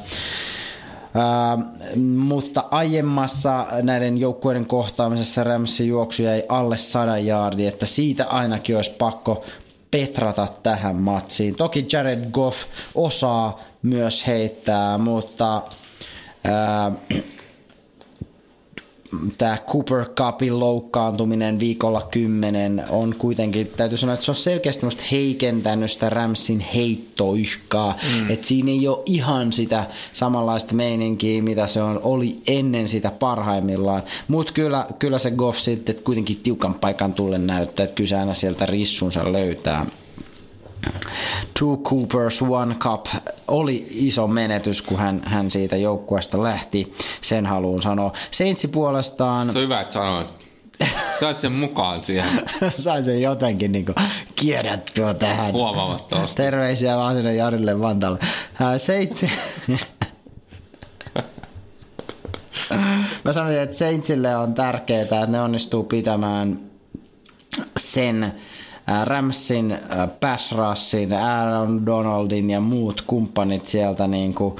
Uh, mutta aiemmassa näiden joukkueiden kohtaamisessa Ramsin juoksu jäi alle 100 jaardia, että siitä ainakin olisi pakko petrata tähän matsiin. Toki Jared Goff osaa myös heittää, mutta uh, tämä Cooper Cupin loukkaantuminen viikolla 10 on kuitenkin, täytyy sanoa, että se on selkeästi heikentänyt sitä Ramsin heittoyhkaa, mm. että siinä ei ole ihan sitä samanlaista meininkiä, mitä se on, oli ennen sitä parhaimmillaan, mutta kyllä, kyllä se Goff sitten kuitenkin tiukan paikan tullen näyttää, että kyllä aina sieltä rissunsa löytää. Two Coopers One Cup oli iso menetys, kun hän, hän siitä joukkueesta lähti. Sen haluan sanoa. Seintsi puolestaan... Se on hyvä, että sanoit. Sait sen mukaan siihen. Sain sen jotenkin niin kuin kierrättyä tähän. Huomaamattavasti. Terveisiä vaan sinne Jarille Vantalle. Seitsi... Mä sanoin, että Saintsille on tärkeää, että ne onnistuu pitämään sen Ramsin, Pass Rushin, Aaron Donaldin ja muut kumppanit sieltä niin kuin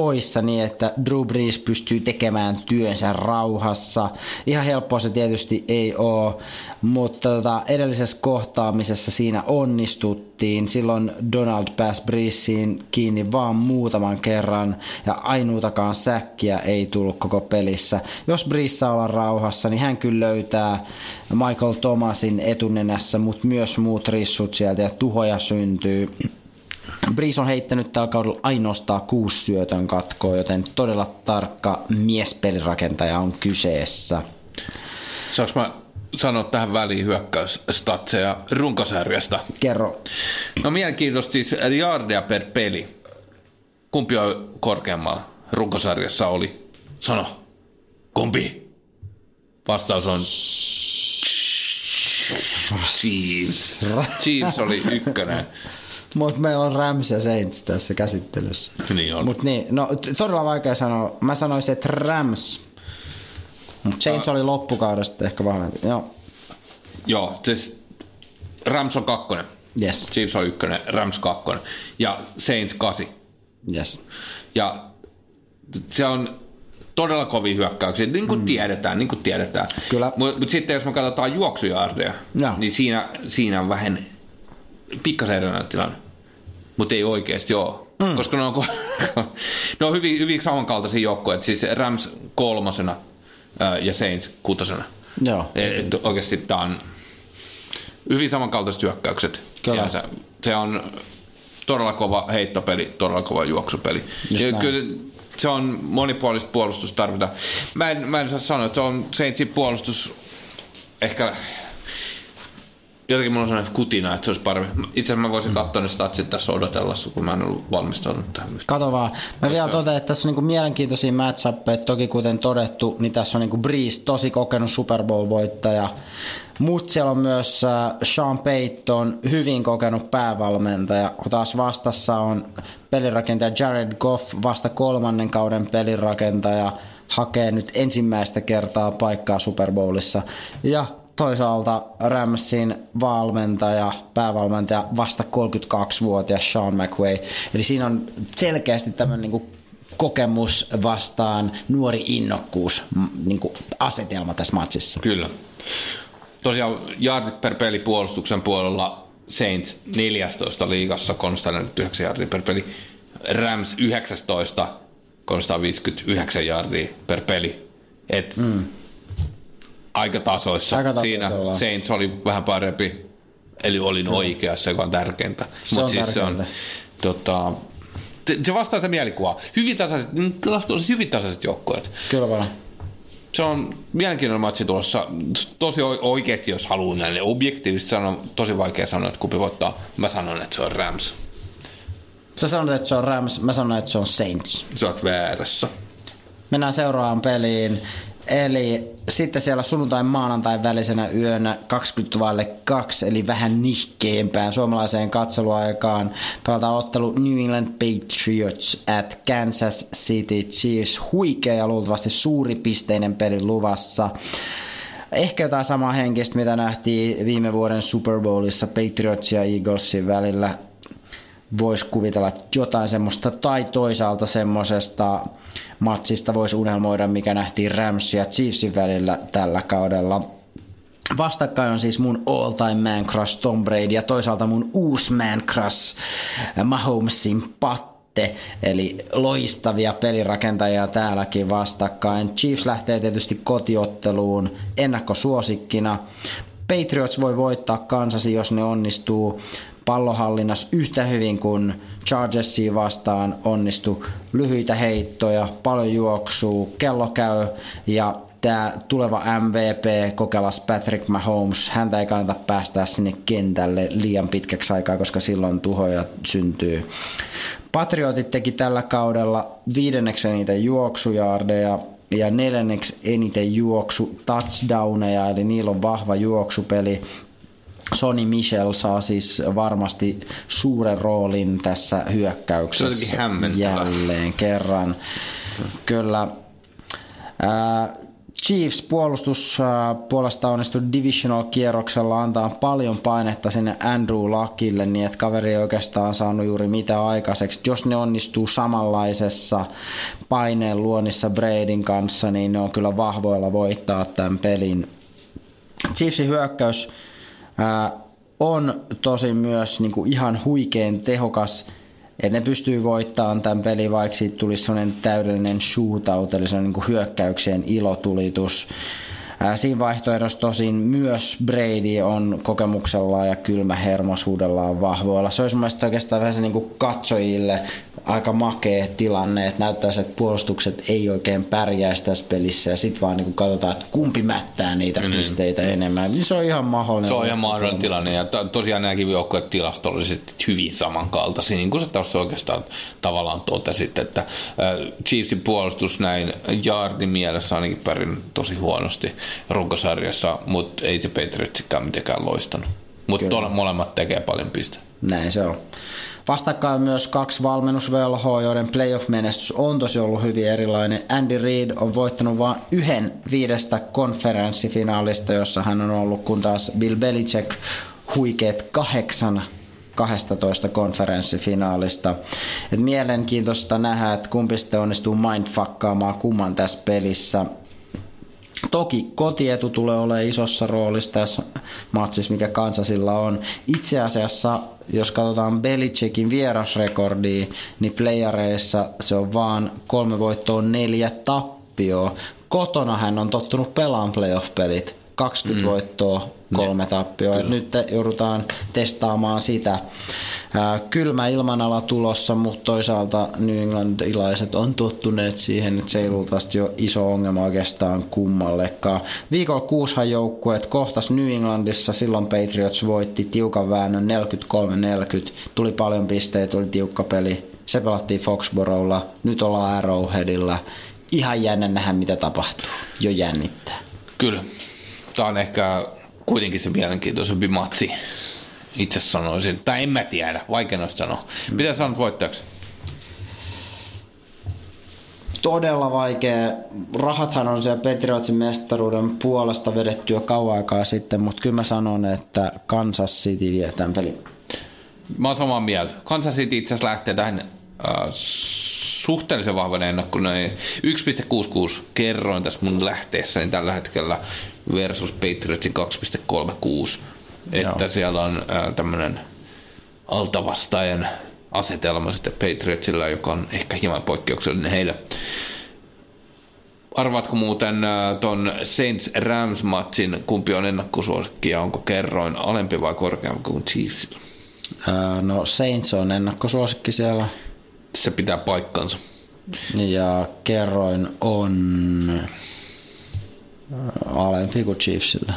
poissa niin, että Drew Brees pystyy tekemään työnsä rauhassa. Ihan helppoa se tietysti ei ole, mutta tota, edellisessä kohtaamisessa siinä onnistuttiin. Silloin Donald pääsi Breesiin kiinni vaan muutaman kerran ja ainuutakaan säkkiä ei tullut koko pelissä. Jos Brees saa olla rauhassa, niin hän kyllä löytää Michael Thomasin etunenässä, mutta myös muut rissut sieltä ja tuhoja syntyy. Breeze on heittänyt tällä kaudella ainoastaan kuusi syötön katkoa, joten todella tarkka miespelirakentaja on kyseessä. Saanko mä sanoa tähän väliin hyökkäysstatseja runkosarjasta? Kerro. No mielenkiintoista siis jardia per peli. kumpi on korkeammalla runkosarjassa oli? Sano, kumpi? Vastaus on Chiefs. Chiefs oli ykkönen. Mutta meillä on Rams ja Saints tässä käsittelyssä. Niin on. Mut niin, no todella vaikea sanoa. Mä sanoisin, että Rams. Mut Saints oli loppukaudesta ehkä vahvempi. Joo. Joo, siis Rams on kakkonen. Yes. Chiefs on ykkönen, Rams kakkonen ja Saints kasi. Yes. Ja se on todella kovia hyökkäyksiä, niin kuin mm. tiedetään, niin kuin tiedetään. Kyllä. Mutta mut sitten jos me katsotaan juoksujaardeja, Joo. niin siinä, siinä on vähän pikkasen erilainen tilanne. Mutta ei oikeasti ole. Mm. Koska ne on, ne on hyvin, hyvin samankaltaisia joukkoja. Siis Rams kolmosena ää, ja Saints kutosena. Joo. Et, oikeasti tämä on hyvin samankaltaiset hyökkäykset. Kyllä. Se, se on todella kova heittopeli, todella kova juoksupeli. Just Ja näin. kyllä se on monipuolista puolustusta tarvitaan. Mä en, mä en saa sanoa, että se on Saintsin puolustus ehkä jotenkin mulla on sellainen kutina, että se olisi parempi. Itse asiassa mä voisin katsoa ne statsit tässä odotellessa, kun mä en ollut valmistautunut tähän. Kato vaan. Mä vielä se on- totean, että tässä on niinku mielenkiintoisia match Toki kuten todettu, niin tässä on niinku Breeze, tosi kokenut Super Bowl-voittaja. Mutta siellä on myös äh, Sean Payton, hyvin kokenut päävalmentaja. Taas vastassa on pelirakentaja Jared Goff, vasta kolmannen kauden pelirakentaja. Hakee nyt ensimmäistä kertaa paikkaa Super Bowlissa. Ja toisaalta Ramsin valmentaja, päävalmentaja, vasta 32-vuotias Sean McVay. Eli siinä on selkeästi tämmöinen niinku kokemus vastaan nuori innokkuus m- niinku asetelma tässä matsissa. Kyllä. Tosiaan jardit per peli puolustuksen puolella Saints 14 liigassa, 349 jardia per peli. Rams 19, 359 jardia per peli. Et mm. Aika tasoissa. Aika Siinä. Saints oli vähän parempi, eli olin oikeassa, joka on tärkeintä. Se Mut on siis se on, tärkeintä. tota, se- vastaa se mielikuvaa. Hyvin tasaiset, tilastollisesti hyvin tasaiset joukkueet Kyllä vaan. se on mielenkiintoinen matsi tulossa. Tosi oikeasti, jos haluaa näille objektiivisesti sanoa, tosi vaikea sanoa, että kumpi voittaa. Mä sanon, että se on Rams. Sä sanot, että se on Rams, mä sanon, että se on Saints. Sä oot väärässä. Mennään seuraavaan peliin. Eli sitten siellä sunnuntai maanantai välisenä yönä 20 vaille 2, eli vähän nihkeempään suomalaiseen katseluaikaan. Pelataan ottelu New England Patriots at Kansas City Chiefs. Huikea ja luultavasti suuri pisteinen peli luvassa. Ehkä jotain samaa henkistä, mitä nähtiin viime vuoden Super Bowlissa Patriots ja Eaglesin välillä voisi kuvitella jotain semmoista, tai toisaalta semmoisesta matsista voisi unelmoida, mikä nähtiin Rams ja Chiefsin välillä tällä kaudella. Vastakkain on siis mun all time man crush Tom Brady ja toisaalta mun uusi man crush Mahomesin patte, eli loistavia pelirakentajia täälläkin vastakkain. Chiefs lähtee tietysti kotiotteluun ennakkosuosikkina. Patriots voi voittaa kansasi, jos ne onnistuu pallohallinnassa yhtä hyvin kuin Chargersia vastaan onnistu lyhyitä heittoja, paljon juoksua, kello käy ja tämä tuleva MVP kokelas Patrick Mahomes, häntä ei kannata päästää sinne kentälle liian pitkäksi aikaa, koska silloin tuhoja syntyy. Patriotit teki tällä kaudella viidenneksi eniten juoksujaardeja ja neljänneksi eniten juoksu touchdowneja, eli niillä on vahva juoksupeli. Sony Michel saa siis varmasti suuren roolin tässä hyökkäyksessä jälleen kerran. Kyllä. Ää, Chiefs puolustus ää, puolesta onnistui divisional kierroksella antaa paljon painetta sinne Andrew Luckille, niin että kaveri ei oikeastaan saanut juuri mitä aikaiseksi. Jos ne onnistuu samanlaisessa paineen luonnissa Bradyn kanssa, niin ne on kyllä vahvoilla voittaa tämän pelin. Chiefsin hyökkäys on tosi myös niin kuin ihan huikein tehokas, että ne pystyy voittamaan tämän pelin, vaikka siitä tulisi sellainen täydellinen shootout, eli sellainen niin kuin hyökkäyksien ilotulitus. Siinä vaihtoehdossa tosin myös Brady on kokemuksellaan ja kylmähermosuudellaan vahvoilla. Se olisi mielestäni oikeastaan vähän se niin katsojille aika makea tilanne, että näyttäisi, että puolustukset ei oikein pärjäisi tässä pelissä ja sitten vaan niin katsotaan, että kumpi mättää niitä mm. pisteitä enemmän. Niin se on ihan mahdollinen. Se on ihan mahdollinen tilanne ja to, tosiaan nämäkin joukkueet tilastollisesti hyvin samankaltaisia, niin kuin sä tuossa oikeastaan tavallaan totesit, että Chiefsin puolustus näin Jardin mielessä ainakin pärjännyt tosi huonosti runkosarjassa, mutta ei se Patriotsikään mitenkään loistanut. Mutta molemmat tekee paljon pisteitä. Näin se on. Vastakkain myös kaksi valmennusvelhoa, joiden playoff-menestys on tosi ollut hyvin erilainen. Andy Reid on voittanut vain yhden viidestä konferenssifinaalista, jossa hän on ollut, kun taas Bill Belichick huikeet kahdeksan 12 konferenssifinaalista. Et mielenkiintoista nähdä, että kumpi sitten onnistuu mindfuckkaamaan kumman tässä pelissä. Toki kotietu tulee olemaan isossa roolissa tässä matsissa, mikä Kansasilla on. Itse asiassa, jos katsotaan Belichickin vierasrekordia, niin playareissa se on vaan kolme voittoa, neljä tappioa. Kotona hän on tottunut pelaamaan playoff-pelit. 20 mm. voittoa, kolme tappioa. Nyt joudutaan testaamaan sitä. Kylmä ilmanala tulossa, mutta toisaalta New Englandilaiset on tottuneet siihen, että se ei luultavasti jo iso ongelma oikeastaan kummallekaan. Viikolla kuushan joukkueet kohtas New Englandissa, silloin Patriots voitti tiukan väännön 43-40, tuli paljon pisteitä, tuli tiukka peli. Se pelattiin Foxborolla, nyt ollaan Arrowheadilla. Ihan jännä nähdä, mitä tapahtuu. Jo jännittää. Kyllä. Tämä on ehkä kuitenkin se mielenkiintoisempi matsi itse sanoisin. Tai en mä tiedä, vaikea noista sanoa. Mitä sanot voittajaksi? Todella vaikea. Rahathan on siellä Petriotsin mestaruuden puolesta vedetty jo kauan aikaa sitten, mutta kyllä mä sanon, että Kansas City vie tämän pelin. Mä oon samaa mieltä. Kansas City itse asiassa lähtee tähän äh, suhteellisen vahvan ennakkoon. 1,66 kerroin tässä mun lähteessä niin tällä hetkellä versus Patriotsin 2,36 että Joo. siellä on äh, tämmöinen altavastaajan asetelma sitten Patriotsilla, joka on ehkä hieman poikkeuksellinen heille. Arvaatko muuten ton Saints Rams matsin, kumpi on ennakkosuosikki ja onko kerroin alempi vai korkeampi kuin Chiefsillä? Äh, no Saints on ennakkosuosikki siellä. Se pitää paikkansa. Ja kerroin on alempi kuin Chiefsillä.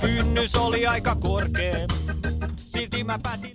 Kynnys oli aika korkea, silti mä päätin